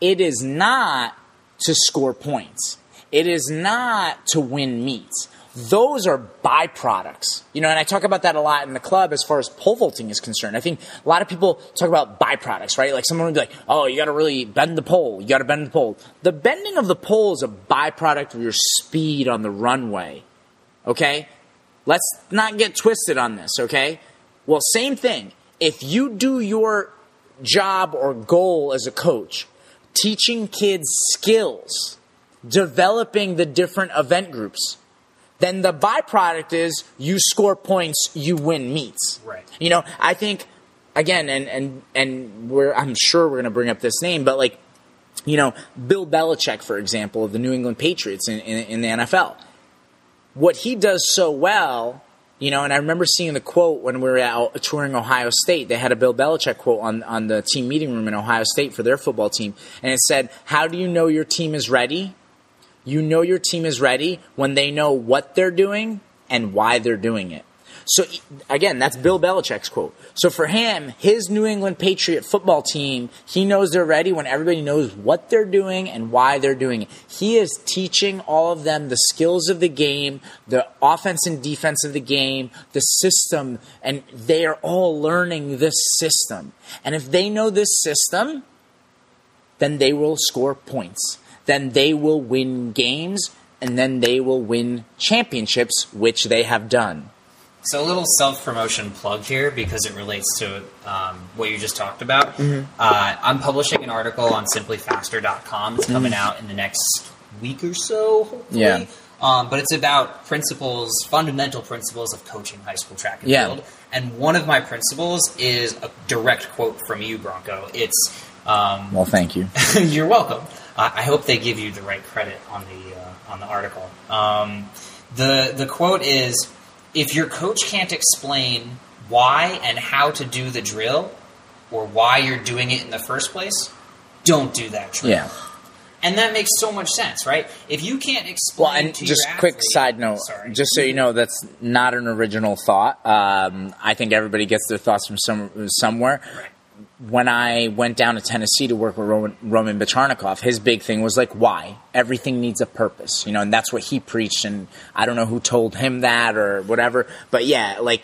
it is not to score points. It is not to win meets. Those are byproducts. You know, and I talk about that a lot in the club as far as pole vaulting is concerned. I think a lot of people talk about byproducts, right? Like someone would be like, oh, you got to really bend the pole. You got to bend the pole. The bending of the pole is a byproduct of your speed on the runway. Okay? Let's not get twisted on this, okay? Well, same thing. If you do your job or goal as a coach, teaching kids skills, developing the different event groups, then the byproduct is you score points, you win meets. Right. You know, I think again, and and and we're I'm sure we're going to bring up this name, but like, you know, Bill Belichick, for example, of the New England Patriots in, in, in the NFL what he does so well, you know, and I remember seeing the quote when we were out touring Ohio State. They had a Bill Belichick quote on, on the team meeting room in Ohio State for their football team. And it said, How do you know your team is ready? You know your team is ready when they know what they're doing and why they're doing it. So again, that's Bill Belichick's quote. So for him, his New England Patriot football team, he knows they're ready when everybody knows what they're doing and why they're doing it. He is teaching all of them the skills of the game, the offense and defense of the game, the system, and they are all learning this system. And if they know this system, then they will score points. Then they will win games and then they will win championships, which they have done. So a little self promotion plug here because it relates to um, what you just talked about. Mm-hmm. Uh, I'm publishing an article on simplyfaster.com. It's coming out in the next week or so, hopefully. Mm-hmm. Yeah. Um, but it's about principles, fundamental principles of coaching high school track and Yeah. field. And one of my principles is a direct quote from you, Branko. It's um, Well, thank you. [laughs] You're welcome. Uh, I hope they give you the right credit on the uh, on the article. Um, the the quote is: If your coach can't explain why and how to do the drill, or why you're doing it in the first place, don't do that drill. Yeah. And that makes so much sense, right? If you can't explain, Well, and just quick athlete- side note, Sorry. just so you know, that's not an original thought. Um, I think everybody gets their thoughts from some somewhere. Right. When I went down to Tennessee to work with Roman, Roman Bacharnikov, his big thing was like, why? Everything needs a purpose, you know, and that's what he preached. And I don't know who told him that or whatever, but yeah, like,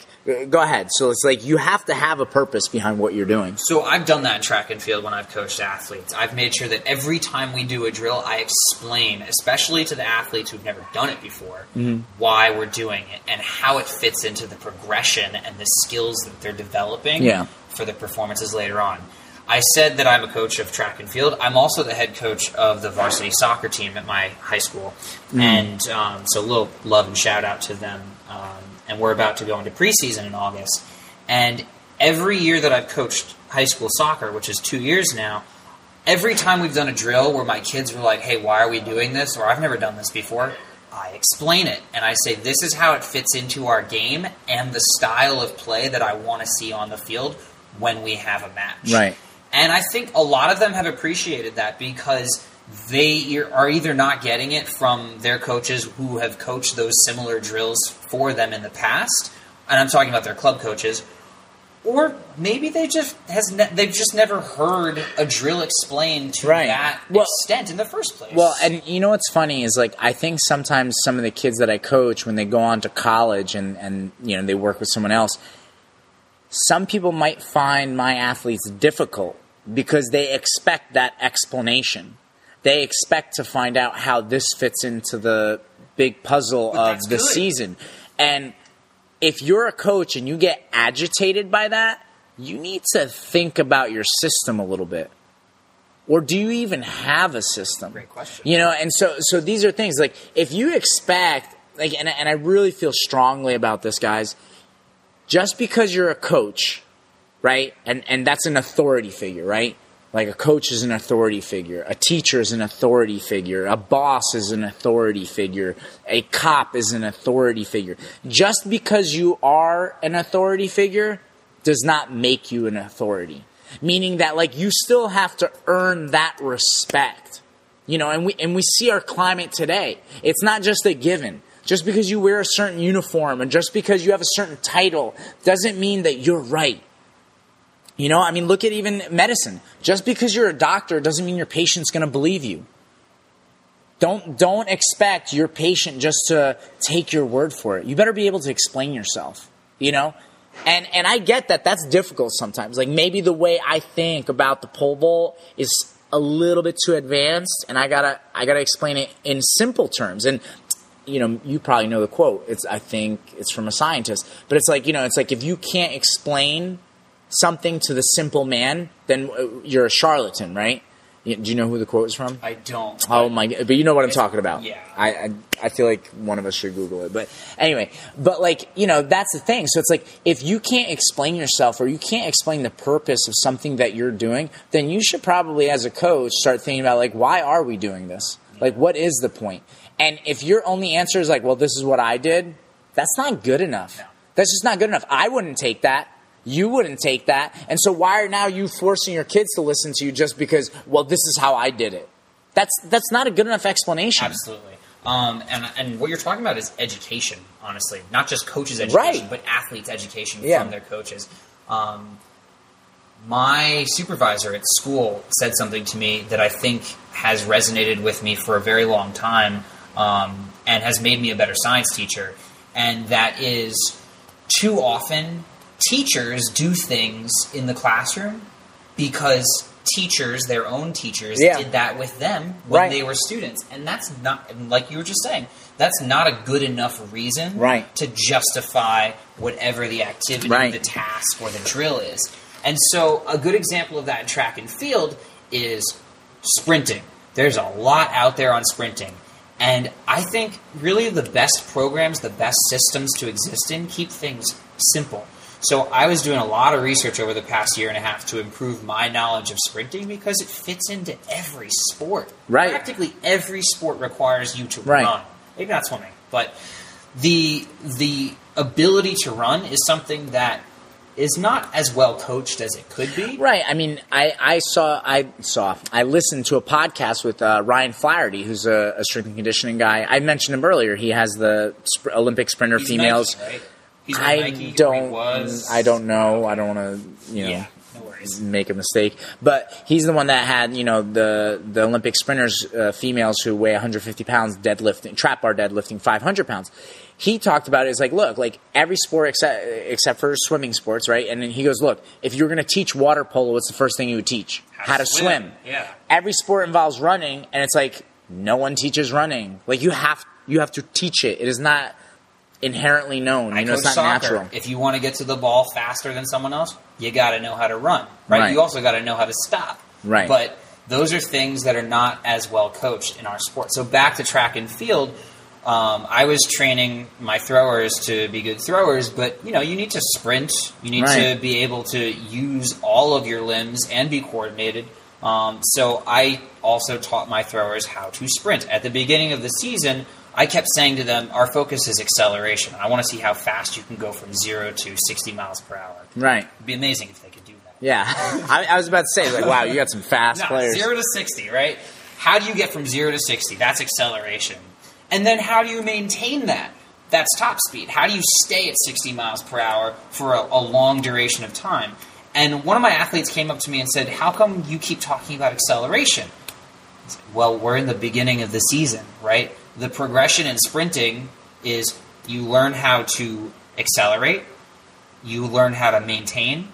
go ahead. So it's like you have to have a purpose behind what you're doing. So I've done that in track and field when I've coached athletes. I've made sure that every time we do a drill, I explain, especially to the athletes who've never done it before, Mm-hmm. why we're doing it and how it fits into the progression and the skills that they're developing Yeah. For the performances later on. I said that I'm a coach of track and field. I'm also the head coach of the varsity soccer team at my high school, Mm. and um, so a little love and shout out to them. Um, and we're about to go into preseason in August, and every year that I've coached high school soccer, which is two years now, every time we've done a drill where my kids were like, "Hey, why are we doing this?" or "I've never done this before," I explain it and I say, "This is how it fits into our game and the style of play that I want to see on the field when we have a match." Right. And I think a lot of them have appreciated that because they are either not getting it from their coaches who have coached those similar drills for them in the past, and I'm talking about their club coaches, or maybe they just has ne- they've just never heard a drill explained to Right. that Well- extent in the first place. Well, and you know what's funny is like I think sometimes some of the kids that I coach when they go on to college and and you know they work with someone else, some people might find my athletes difficult because they expect that explanation. They expect to find out how this fits into the big puzzle But of the good. season. And if you're a coach and you get agitated by that, you need to think about your system a little bit. Or do you even have a system? Great question. You know, and so so these are things like if you expect like and and I really feel strongly about this guys, just because you're a coach, right? And and that's an authority figure, right? Like a coach is an authority figure, a teacher is an authority figure, a boss is an authority figure, a cop is an authority figure. Just because you are an authority figure does not make you an authority. Meaning that like you still have to earn that respect. You know, and we and we see our climate today. It's not just a given. Just because you wear a certain uniform and just because you have a certain title doesn't mean that you're right. You know, I mean, look at even medicine. Just because you're a doctor doesn't mean your patient's going to believe you. Don't don't expect your patient just to take your word for it. You better be able to explain yourself. You know, and and I get that that's difficult sometimes. Like maybe the way I think about the pole vault is a little bit too advanced, and I gotta I gotta explain it in simple terms. And you know, you probably know the quote. It's I think it's from a scientist, but it's like you know, it's like if you can't explain something to the simple man, then uh, you're a charlatan, right? Do you know who the quote is from? I don't. Oh my! But you know what I'm talking about. yeah. I, I I feel like one of us should Google it. But anyway, but like you know, that's the thing. So it's like if you can't explain yourself or you can't explain the purpose of something that you're doing, then you should probably, as a coach, start thinking about like why are we doing this? Like what is the point? And if your only answer is like, well, this is what I did, that's not good enough. No. That's just not good enough. I wouldn't take that. You wouldn't take that. And so why are now you forcing your kids to listen to you just because, well, this is how I did it? That's that's not a good enough explanation. Absolutely. Um, and and what you're talking about is education, honestly, not just coaches' education, Right. but athletes' education Yeah. from their coaches. Um, my supervisor at school said something to me that I think has resonated with me for a very long time, um, and has made me a better science teacher. And that is, too often, teachers do things in the classroom because teachers, their own teachers, Yeah. did that with them when Right. they were students, and that's not like you were just saying. That's not a good enough reason Right. to justify whatever the activity, Right. the task, or the drill is. And so, a good example of that in track and field is sprinting. There's a lot out there on sprinting. And I think really the best programs, the best systems to exist in keep things simple. So I was doing a lot of research over the past year and a half to improve my knowledge of sprinting because it fits into every sport. Right. Practically every sport requires you to Right. run. Maybe not swimming, but the the ability to run is something that is not as well coached as it could be. Right. I mean, I, I saw, I saw, I listened to a podcast with uh, Ryan Flaherty, who's a, a strength and conditioning guy. I mentioned him earlier. He has the sp- Olympic sprinter He's females. Nike, right? He's I Nike, don't. I don't know. I don't want to, you know. Yeah. Make a mistake, but he's the one that had you know the the Olympic sprinters uh, females who weigh 150 pounds deadlifting trap bar deadlifting 500 pounds. He talked about it. It's like look, like every sport except except for swimming sports, right? And then he goes, look, if you're going to teach water polo, what's the first thing you would teach? How to swim. Yeah. Every sport involves running, and it's like no one teaches running. Like you have you have to teach it. It is not inherently known. I You know, it's not soccer. natural. If you want to get to the ball faster than someone else, you got to know how to run, right? Right. You also got to know how to stop, Right. But those are things that are not as well coached in our sport. So back to track and field, um, I was training my throwers to be good throwers, but you know, you need to sprint. You need Right. to be able to use all of your limbs and be coordinated. Um, so I also taught my throwers how to sprint. At the beginning of the season, I kept saying to them, "Our focus is acceleration. I want to see how fast you can go from zero to 60 miles per hour." Right. It'd be amazing if they could do that. Yeah. [laughs] I, I was about to say, like, wow, you got some fast [laughs] No, players. zero to sixty, right? How do you get from zero to sixty? That's acceleration. And then how do you maintain that? That's top speed. How do you stay at sixty miles per hour for a, a long duration of time? And one of my athletes came up to me and said, "How come you keep talking about acceleration?" Said, well, we're in the beginning of the season, right? The progression in sprinting is you learn how to accelerate, you learn how to maintain,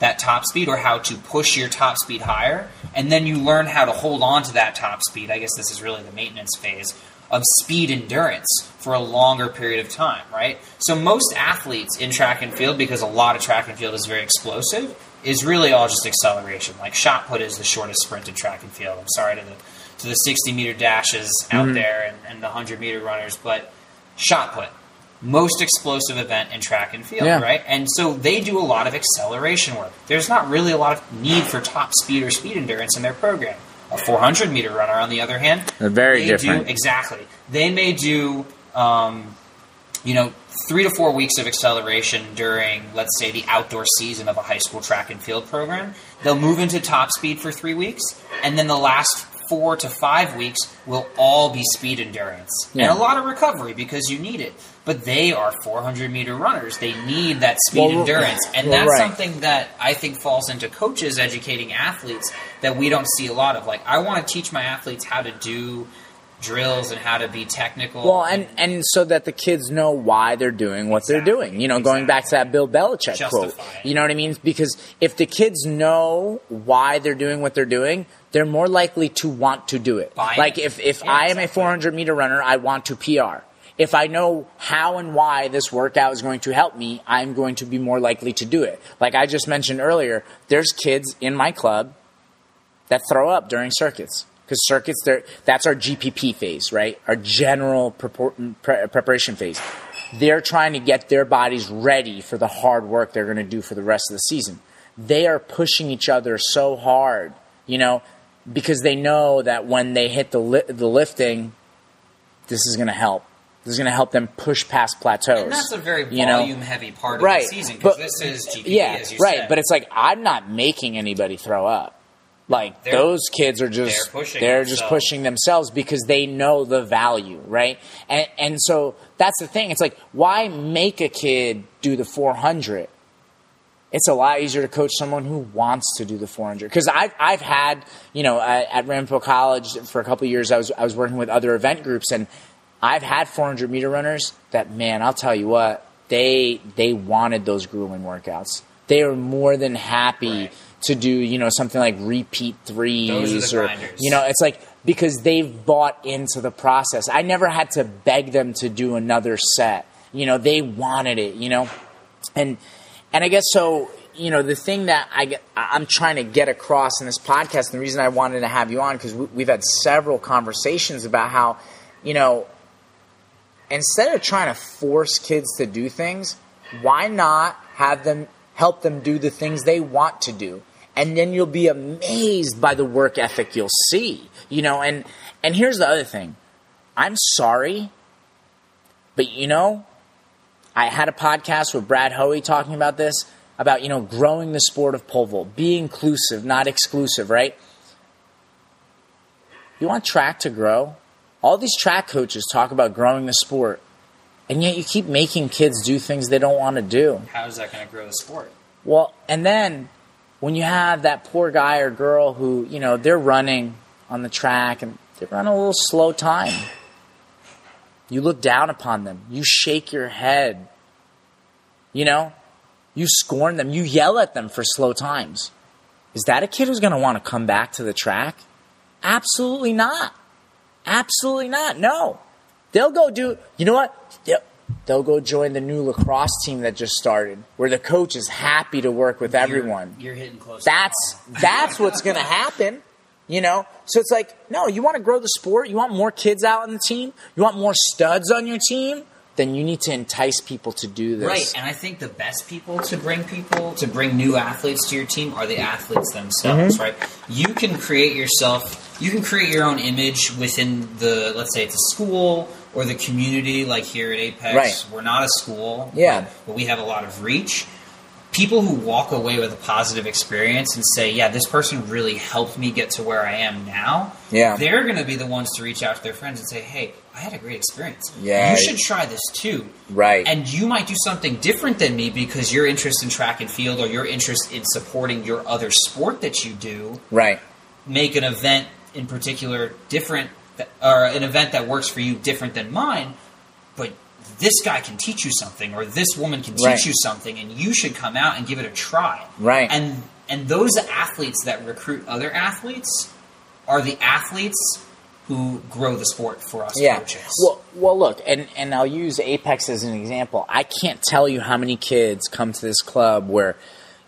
that top speed or how to push your top speed higher, and then you learn how to hold on to that top speed. I guess this is really the maintenance phase of speed endurance for a longer period of time, right? So most athletes in track and field, because a lot of track and field is very explosive, is really all just acceleration. Like shot put is the shortest sprint in track and field. I'm sorry to the to the 60 meter dashes out mm-hmm. there and, and the 100 meter runners, but shot put most explosive event in track and field, Yeah. right? And so they do a lot of acceleration work. There's not really a lot of need for top speed or speed endurance in their program. A 400 meter runner, on the other hand, They're very they different. Do, exactly. They may do, um, you know, three to four weeks of acceleration during, let's say, the outdoor season of a high school track and field program. They'll move into top speed for three weeks, and then the last four to five weeks will all be speed endurance Yeah. and a lot of recovery because you need it. But they are 400 meter runners. They need that speed Well, endurance, and well, that's right. something that I think falls into coaches educating athletes that we don't see a lot of. Like, I want to teach my athletes how to do drills and how to be technical. Well, and and so that the kids know why they're doing what they're doing. You know, going back to that Bill Belichick Justify quote. it. You know what I mean? Because if the kids know why they're doing what they're doing, they're more likely to want to do it. Buy it. Like if if Yeah, I am a 400 meter runner, I want to PR. If I know how and why this workout is going to help me, I'm going to be more likely to do it. Like I just mentioned earlier, there's kids in my club that throw up during circuits because circuits that's our GPP phase, right? Our general preparation phase. They're trying to get their bodies ready for the hard work they're going to do for the rest of the season. They are pushing each other so hard, you know, because they know that when they hit the li- the lifting, this is going to help. This is going to help them push past plateaus. and that's a very you know? volume heavy part of right. the season because this is GPP, yeah, as you right. said. But it's like I'm not making anybody throw up. Like They're- those kids are just they're pushing they're just pushing themselves because they know the value, right? And and so that's the thing. It's like why make a kid do the 400? It's a lot easier to coach someone who wants to do the 400 because I've I've had you know at, at Ramapo College for a couple of years I was I was working with other event groups and I've had 400 meter runners that man I'll tell you what they they wanted those grueling workouts they are more than happy Right. To do you know something like repeat threes Those are the or grinders. you know it's like because they've bought into the process I never had to beg them to do another set you know they wanted it you know and and I guess so. You know, the thing that I I'm trying to get across in this podcast, and the reason I wanted to have you on because we, we've had several conversations about how, you know, instead of trying to force kids to do things, why not have them help them do the things they want to do? And then you'll be amazed by the work ethic you'll see. You know, and and here's the other thing. I'm sorry, but you know, I had a podcast with Brad Hoey talking about this about you know growing the sport of pole vault, be inclusive, not exclusive, right? You want track to grow? All these track coaches talk about growing the sport, and yet you keep making kids do things they don't want to do. how is that going to grow the sport? Well, and then when you have that poor guy or girl who, you know, they're running on the track and they run a little slow time, you look down upon them. You shake your head. You know, you scorn them. You yell at them for slow times. Is that a kid who's going to want to come back to the track? Absolutely not. Absolutely not. No. They'll go do, you know what? They'll, they'll go join the new lacrosse team that just started, where the coach is happy to work with everyone. You're, you're hitting close. That's that's what's going to happen. You know, so it's like, no, you want to grow the sport. You want more kids out on the team. You want more studs on your team. Then you need to entice people to do this. Right, and I think the best people to bring people to bring new athletes to your team are the athletes themselves. Mm-hmm. Right, you can create yourself. You can create your own image within the, let's say it's a school or the community. Like here at Apex, Right. we're not a school. Yeah. but, but we have a lot of reach. People who walk away with a positive experience and say, "Yeah, this person really helped me get to where I am now." Yeah. they're going to be the ones to reach out to their friends and say, "Hey, I had a great experience. Yeah. you should try this too." Right. And you might do something different than me because your interest in track and field or your interest in supporting your other sport that you do right. make an event in particular different th- or an event that works for you different than mine but this guy can teach you something or this woman can teach Right. you something and you should come out and give it a try Right. and and those athletes that recruit other athletes are the athletes who grow the sport for us Yeah. coaches Well, well, look, and and I'll use Apex as an example. I can't tell you how many kids come to this club where,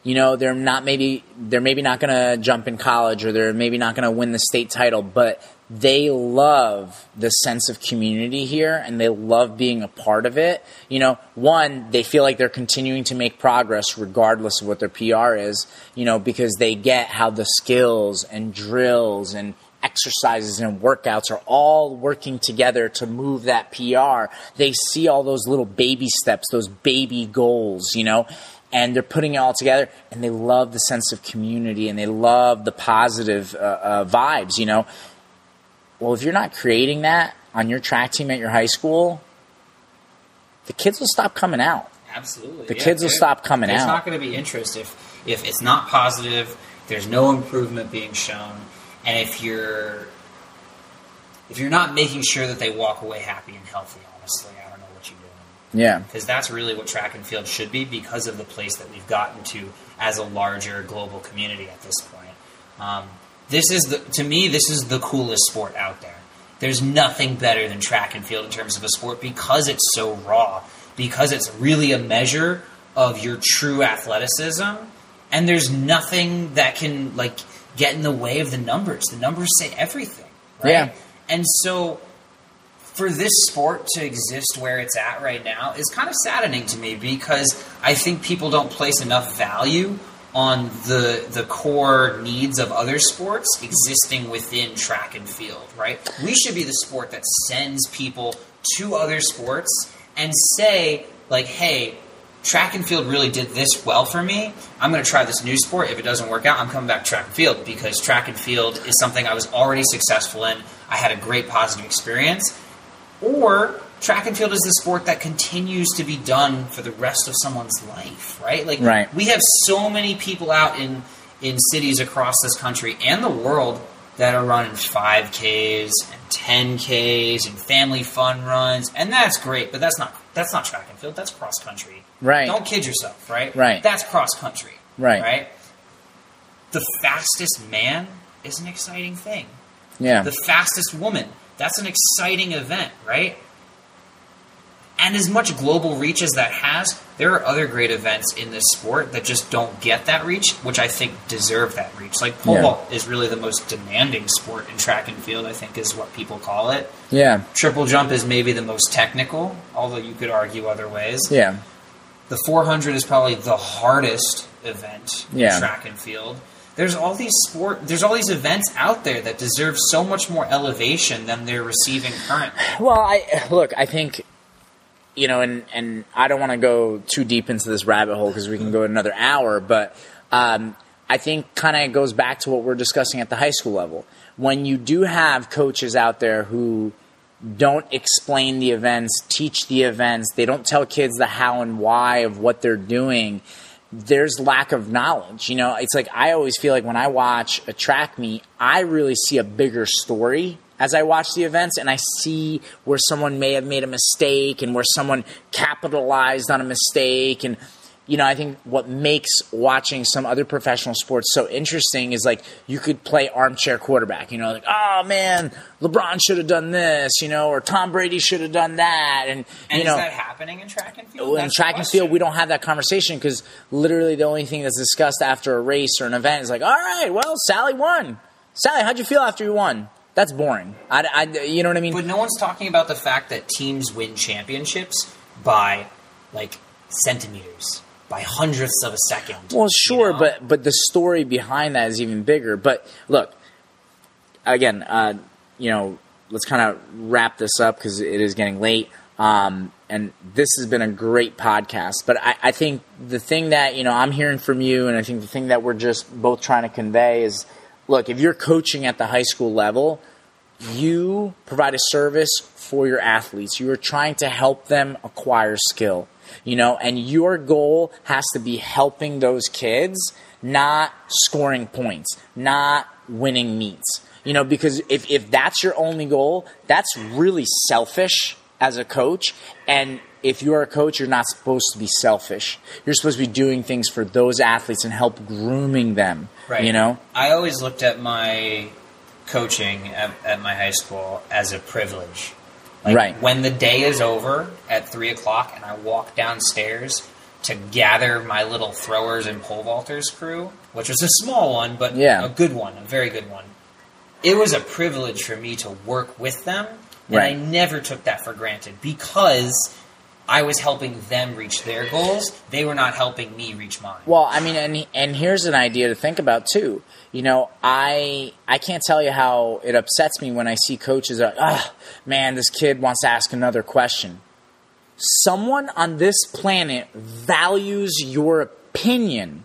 you know, they're not maybe they're maybe not going to jump in college or they're maybe not going to win the state title, but they love the sense of community here and they love being a part of it. You know, one, they feel like they're continuing to make progress regardless of what their PR is, you know, because they get how the skills and drills and exercises and workouts are all working together to move that PR. They see all those little baby steps, those baby goals, you know, and they're putting it all together and they love the sense of community and they love the positive uh, uh, vibes, you know. Well, if you're not creating that on your track team at your high school, the kids will stop coming out. Absolutely. The kids will stop coming there's out. There's not going to be interest if if it's not positive. There's no improvement being shown, and if you're if you're not making sure that they walk away happy and healthy, honestly, I don't know what you're doing Yeah. because that's really what track and field should be because of the place that we've gotten to as a larger global community at this point. Um, this is the to me this is the coolest sport out there. There's nothing better than track and field in terms of a sport because it's so raw, because it's really a measure of your true athleticism, and there's nothing that can like get in the way of the numbers. The numbers say everything, right? Yeah. And so for this sport to exist where it's at right now is kind of saddening to me because I think people don't place enough value on the the core needs of other sports existing within track and field, right? We should be the sport that sends people to other sports and say like, "Hey, track and field really did this well for me. I'm going to try this new sport. If it doesn't work out, I'm coming back to track and field because track and field is something I was already successful in. I had a great positive experience. Or track and field is the sport that continues to be done for the rest of someone's life, right? Like Right. we have so many people out in in cities across this country and the world that are running 5Ks and 10Ks and family fun runs, and that's great, but that's not that's not track and field. That's cross country. Right. Don't kid yourself, right? Right. That's cross country. Right. Right. The fastest man is an exciting thing. Yeah. The fastest woman, that's an exciting event, right? And as much global reach as that has, there are other great events in this sport that just don't get that reach, which I think deserve that reach. Like pole Yeah. vault is really the most demanding sport in track and field, I think is what people call it. yeah. Triple jump is maybe the most technical, although you could argue other ways. Yeah. The 400 is probably the hardest event Yeah. in track and field. There's all these sport. There's all these events out there that deserve so much more elevation than they're receiving currently. Well, I look. I think you know, and and I don't want to go too deep into this rabbit hole because we can go another hour. But um, I think kind of goes back to what we're discussing at the high school level. When you do have coaches out there who don't explain the events, teach the events, they don't tell kids the how and why of what they're doing. There's lack of knowledge. You know, it's like I always feel like when I watch a track meet, I really see a bigger story as I watch the events and I see where someone may have made a mistake and where someone capitalized on a mistake and you know, I think what makes watching some other professional sports so interesting is like you could play armchair quarterback, you know, like, oh man, LeBron should have done this, you know, or Tom Brady should have done that. And, And you know, that happening in track and field? in That's the track and field, we don't have that conversation because literally the only thing that's discussed after a race or an event is like, all right, well, Sally won. Sally, how'd you feel after you won? That's boring. I, I, you know what I mean? But no one's talking about the fact that teams win championships by like centimeters, by hundredths of a second. Well, you sure, know? but but the story behind that is even bigger. But look, again, uh, you know, let's kind of wrap this up because it is getting late. Um, and this has been a great podcast. But I, I think the thing that you know I'm hearing from you, and I think the thing that we're just both trying to convey is, look, if you're coaching at the high school level, you provide a service for your athletes. You are trying to help them acquire skill, you know, and your goal has to be helping those kids, not scoring points, not winning meets. You know, because if, if that's your only goal, that's really selfish as a coach. And if you're a coach, you're not supposed to be selfish. You're supposed to be doing things for those athletes and help grooming them. Right. You know? I always looked at my coaching at, at my high school as a privilege. Like, Right. When the day is over at three o'clock and I walk downstairs to gather my little throwers and pole vaulters crew, which was a small one, but Yeah. a good one, a very good one. It was a privilege for me to work with them, and Right. I never took that for granted because I was helping them reach their goals. They were not helping me reach mine. Well, I mean, and and here's an idea to think about too. You know, I I can't tell you how it upsets me when I see coaches that, ah, man, this kid wants to ask another question. Someone on this planet values your opinion.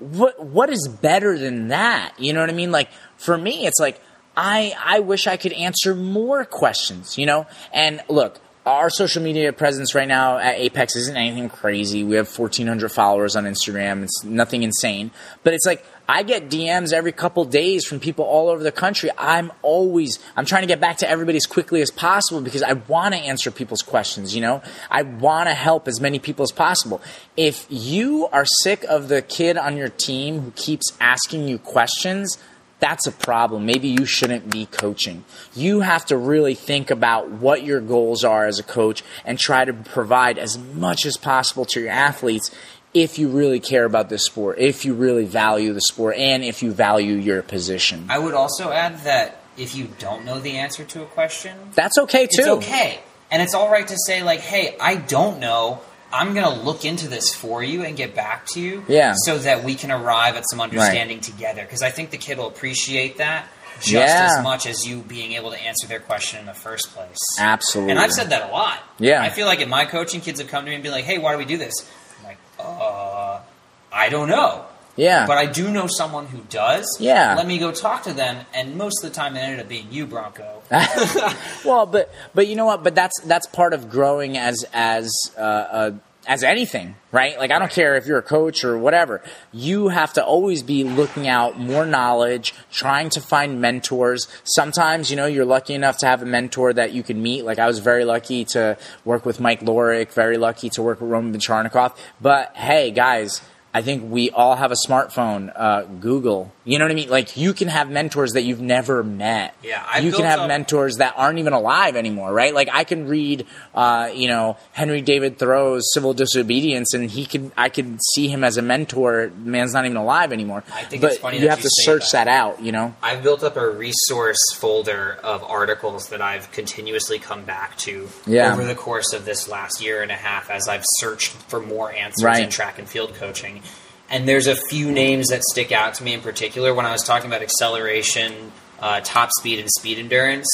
What what is better than that? You know what I mean? Like for me, it's like I I wish I could answer more questions. You know, and look, our social media presence right now at Apex isn't anything crazy. We have 1,400 followers on Instagram. It's nothing insane. But it's like, I get DMs every couple days from people all over the country. I'm always, I'm trying to get back to everybody as quickly as possible because I want to answer people's questions, you know? I want to help as many people as possible. If you are sick of the kid on your team who keeps asking you questions, that's a problem. Maybe you shouldn't be coaching. You have to really think about what your goals are as a coach and try to provide as much as possible to your athletes if you really care about this sport, if you really value the sport, and if you value your position. I would also add that if you don't know the answer to a question, That's okay too. it's okay. And it's all right to say, like, hey, I don't know. I'm going to look into this for you and get back to you Yeah. so that we can arrive at some understanding together. Because I think the kid will appreciate that just Yeah. as much as you being able to answer their question in the first place. Absolutely. And I've said that a lot. Yeah. I feel like in my coaching, kids have come to me and be like, hey, why do we do this? I'm like, uh, I don't know. Yeah. But I do know someone who does. Yeah. Let me go talk to them. And most of the time, it ended up being you, Branko. [laughs] [laughs] well, but but you know what? But that's that's part of growing as as uh, uh, as anything, right? Like I don't care if you're a coach or whatever. You have to always be looking out more knowledge, trying to find mentors. Sometimes you know you're lucky enough to have a mentor that you can meet. Like I was very lucky to work with Mike Lorick, very lucky to work with Roman Bicharnikov. But hey, guys. I think we all have a smartphone. Uh, Google, you know what I mean? Like you can have mentors that you've never met. Yeah, I've you can have up- mentors that aren't even alive anymore, right? Like I can read, uh, you know, Henry David Thoreau's Civil Disobedience, and he could, I could see him as a mentor. Man's not even alive anymore. I think but it's funny you have you to search that. that out, you know. I've built up a resource folder of articles that I've continuously come back to Yeah. over the course of this last year and a half as I've searched for more answers Right. in track and field coaching. And there's a few names that stick out to me in particular when I was talking about acceleration, uh, top speed, and speed endurance.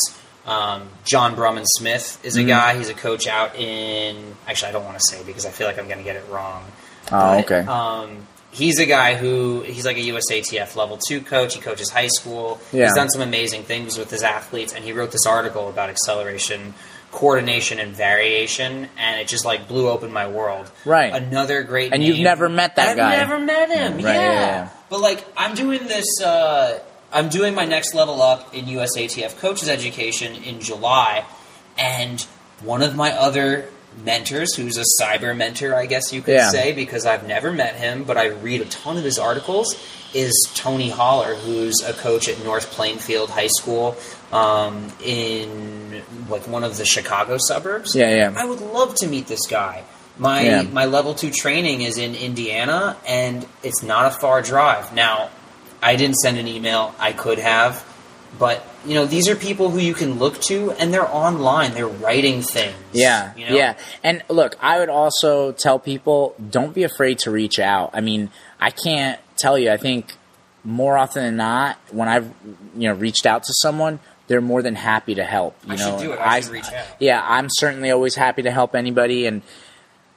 Um, John Brumman Smith is a Mm-hmm. guy. He's a coach out in. Actually, I don't want to say because I feel like I'm going to get it wrong. Oh, But, okay. Um, he's a guy who he's like a USATF level two coach. He coaches high school. Yeah. He's done some amazing things with his athletes, and he wrote this article about acceleration, coordination, and variation, and it just like blew open my world. Right. Another great. And you've never met that I've guy. never met him. Right, yeah. yeah, yeah. But like, I'm doing this. Uh, I'm doing my next level up in USATF coaches education in July, and one of my other mentors, who's a cyber mentor, I guess you could Yeah. say, because I've never met him, but I read a ton of his articles, is Tony Holler, who's a coach at North Plainfield High School um, in like one of the Chicago suburbs. Yeah, yeah. I would love to meet this guy. My Yeah. my level two training is in Indiana, and it's not a far drive. Now, I didn't send an email. I could have, but you know, these are people who you can look to, and they're online. They're writing things. Yeah, you know? yeah. And look, I would also tell people don't be afraid to reach out. I mean, I can't tell you. I think more often than not, when I've you know reached out to someone, they're more than happy to help. You I know, should do it. I should reach out. Yeah, I'm certainly always happy to help anybody. And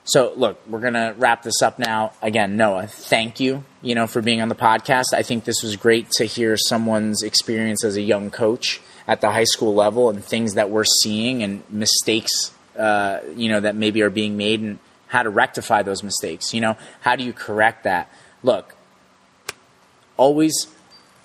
so, look, we're gonna wrap this up now. Again, Noah, thank you. You know, for being on the podcast. I think this was great to hear someone's experience as a young coach at the high school level and things that we're seeing and mistakes. Uh, you know, that maybe are being made and how to rectify those mistakes. You know, how do you correct that? Look, always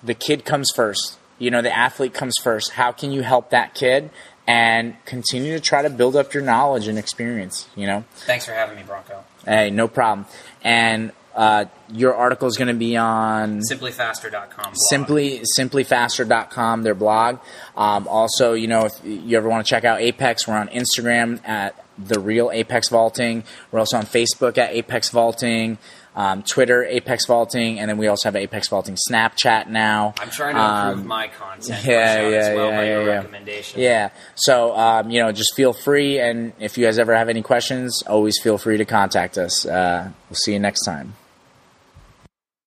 the kid comes first. You know, the athlete comes first. How can you help that kid and continue to try to build up your knowledge and experience? You know, Thanks for having me, Branko. hey, no problem. And uh, your article is going to be on Simplyfaster.com. blog. simply simplyfaster.com their blog um, also you know if you ever want to check out apex we're on instagram at the real apex vaulting we're also on facebook at apex vaulting um, twitter apex vaulting and then we also have apex vaulting snapchat now I'm trying to improve Um, my content. yeah, as yeah, well yeah, by yeah, your yeah. recommendation. yeah so um, you know just feel free and if you guys ever have any questions always feel free to contact us uh, we'll see you next time